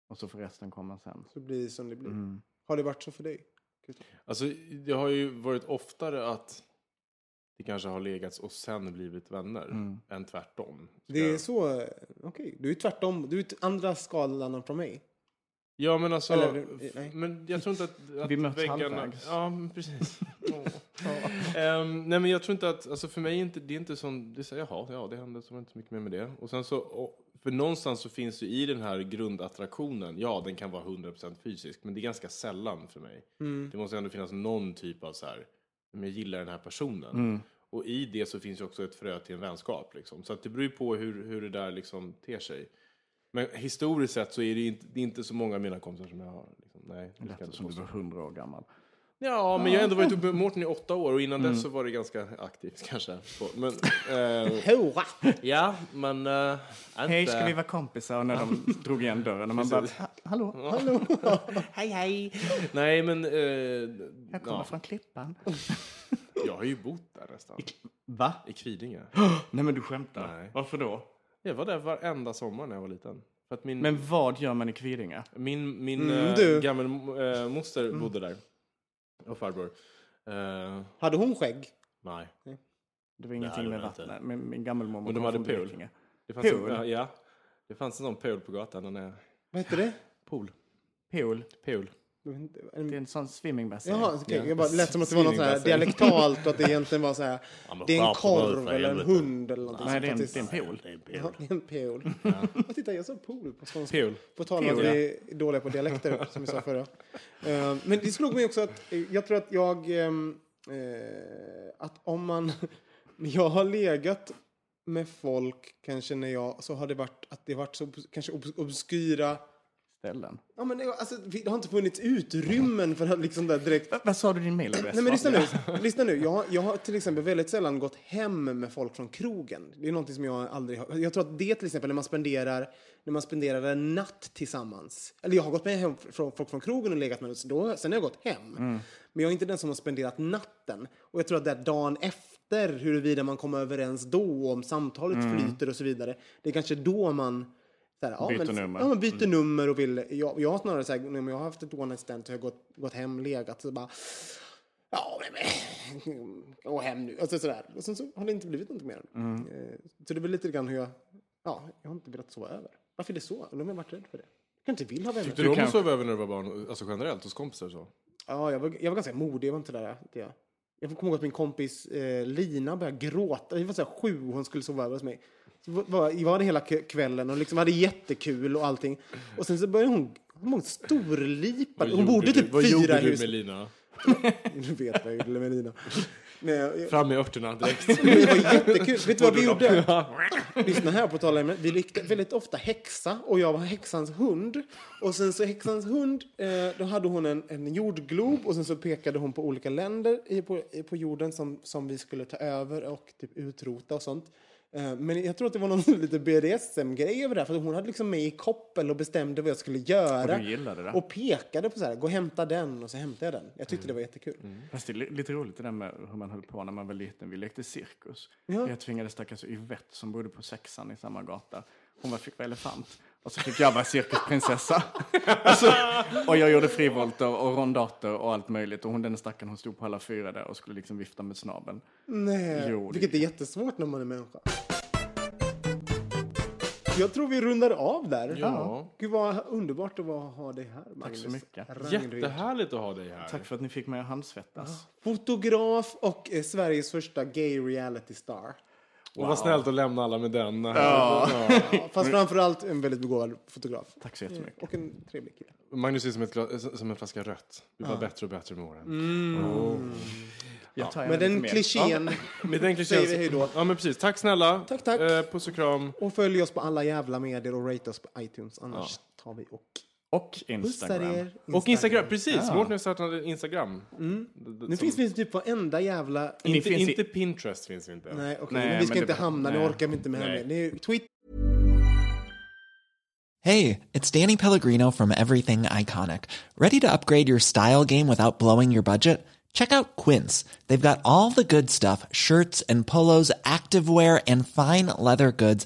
och så får resten komma sen. Så blir det som det blir. Mm. Har det varit så för dig? Alltså, det har ju varit oftare att det kanske har legats och sen blivit vänner Mm. än tvärtom. Ska Det är jag- så... Okej, du är tvärtom. Du är andra skalan från mig. Ja, men alltså... Eller. Men jag tror inte att... [laughs] att Vi möts halvvägs. Ja, men precis. [laughs] Ehm, nej, men jag tror inte att... Alltså för mig är inte, det är inte sån... Det är så, här, jaha, ja, det hände, så var inte så mycket mer med det. Och sen så... Och, för någonstans så finns ju i den här grundattraktionen, ja, den kan vara 100% fysisk, men det är ganska sällan för mig. Mm. Det måste ändå finnas någon typ av så här, men jag gillar den här personen. Mm. Och i det så finns ju också ett frö till en vänskap. Liksom. Så att det beror ju på hur, hur det där liksom ter sig. Men historiskt sett så är det inte, det är inte så många av mina kompisar som jag har. Liksom. Nej, det ska jag Lät inte som du var hundra år gammal. Ja, men jag har ändå varit uppe med Mårten i åtta år och innan Mm. dess så var det ganska aktivt kanske. Men, [laughs] eh, Hurra! ja, men... Eh, Hej, ska vi vara kompisar? När de [laughs] drog igen dörren och man bara, Precis. "Ha- hallå, [laughs] Hej, hej! Nej, men... Eh, jag kommer ja, från Klippan. jag har ju bott där nästan. Va? I Kvidinge. [gasps] Nej men du skämtar. Nej. Varför då? Jag var där varenda sommar när jag var liten. För att min, Men vad gör man i Kvidinge? min, min Mm, eh, du. gammal eh, moster bodde där. Och farbror. Eh, Hade hon skägg? nej. Det var ingenting med man inte. vattnet. Min, min gammelmormor Men de kom hade från pool. Blekinge. Det fanns Pool? En, ja, ja. Det fanns en sån pool på gatan. Den är, Vad hette det? pool. Pool. Pool. Det är en sån swimmingbassing. Jaha, okej. Ja. Jag bara, lät som att det var något så här dialektalt och att det egentligen var så här. Det är en korv eller en hund eller någonting. Nej, det är en, sånt. det är en pool. Det är en Ja, pool. det är en peol. Ja. Titta, jag sa pool på skånska. Pool. På tal om att Pool, vi är dåliga på dialekter, [laughs] som vi sa förra. Eh, Men det slog mig också att eh, jag tror att jag... ehm, eh, Att om man... [laughs] Jag har legat med folk kanske när jag... Så har det varit att det varit så kanske obs- obskyra ställen. Ja, men alltså, vi- det har inte funnits utrymmen för att liksom där direkt... Va- Vad sa du din mailadress Nej men lyssna nu, [laughs] lyssna nu. Jag, jag har till exempel väldigt sällan gått hem med folk från krogen. Det är någonting som jag aldrig har... Jag tror att det till exempel när man spenderar, när man spenderar en natt tillsammans. Eller jag har gått med hem från folk från krogen och legat med dem, då, sen har jag gått hem. Men jag är inte den som har spenderat natten. Och jag tror att det är dagen efter, huruvida man kommer överens då, om samtalet flyter och så vidare. Det är kanske då man här, ja, Byter men, nummer. Ja, man byter nummer och vill... Jag, jag har snarare så här, när jag har haft ett one night stand så har jag gått, gått hem, legat så bara... Ja, men... Gå hem nu. Alltså sådär. Och sen så har det inte blivit något mer. Mm. Eh, Så det är väl lite grann hur jag... Ja, jag har inte velat sova över. Varför är det så? Undrar om jag har varit rädd för det. Jag kanske inte vill ha vänner. Tyckte du om att sova över när du var barn? Alltså generellt hos kompisar och så? Ja, jag var, jag var ganska modig. Jag var inte där. Det. Jag kommer ihåg att min kompis eh, Lina började gråta. Vi var så här sju och hon skulle sova över hos mig. Var, var, det hela kvällen och liksom hade jättekul och allting. Och sen så började hon, hon var storlipad. Hon bodde typ Vad fyra gjorde du hus. med Lina? [laughs] Du vet vad jag gjorde med Lina. Nej, [laughs] Fram med örterna direkt. [laughs] det var jättekul. Vet du vad vi gjorde? Lyssna här på tal om Vi lekte väldigt ofta häxa och jag var häxans hund. Och sen så häxans hund, eh, då hade hon en, en jordglob och sen så pekade hon på olika länder på, på jorden som, som vi skulle ta över och typ utrota och sånt. Eh, Men jag tror att det var någon [laughs] lite BDSM-grej över det här, för hon hade liksom mig i koppel och bestämde vad jag skulle göra. Och du gillade det? Och pekade på så här, gå och hämta den och så hämtade jag den. Jag tyckte det var jättekul. Fast det är li- lite roligt det där med hur man höll på när man var liten. Vi lekte cirkus. Ja. Jag tvingade stackars Yvette som bodde på sexan i samma gata. Hon var, fick vara elefant. Och så fick jag vara cirkusprinsessa. alltså, och jag gjorde frivolter och rondater och allt möjligt. Och hon den stackaren hon stod på alla fyra där och skulle liksom vifta med snabeln. Nej, Jo, det- vilket är jättesvårt när man är människa. Jag tror vi rundar av där. Ja. Gud vad underbart att ha dig här, Magnus. så mycket. Rangryd. Jättehärligt att ha dig här. Tack för att ni fick mig att handsvettas. Fotograf och eh, Sveriges första gay reality star. Och vad snällt att lämna alla med den. Ja. Ja, [laughs] fast framförallt en väldigt begåvad fotograf. Tack så jättemycket. Och en trevlig kille. Magnus är som, ett glas, som en flaska rött. Du blir bara bättre och bättre med åren. Jag tar Med gärna [laughs] den klichén. Med den Säger vi klichén. hej då. Ja men precis. Tack snälla. Tack, tack. Eh, puss och kram. Och följ oss på alla jävla medier och rate oss på iTunes. Annars tar vi och Och Instagram. er. Och Instagram, precis. Ja. Mårten startat en Instagram. Nu finns vi typ varenda jävla... Ni Inte, finns i- inte Pinterest finns vi inte. Nej, okej. Nej, men vi ska men inte det- hamna, nej. orkar vi inte med. Det är Twitter. Hey, it's Danny Pellegrino from Everything Iconic. Ready to upgrade your style game without blowing your budget? Check out Quince. They've got all the good stuff shirts and polos, activewear, and fine leather goods,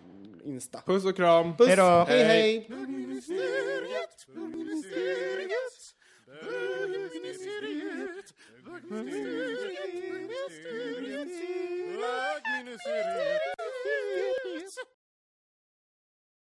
Insta. Puss och kram. Puss. Hejdå. Hej, hej. hej.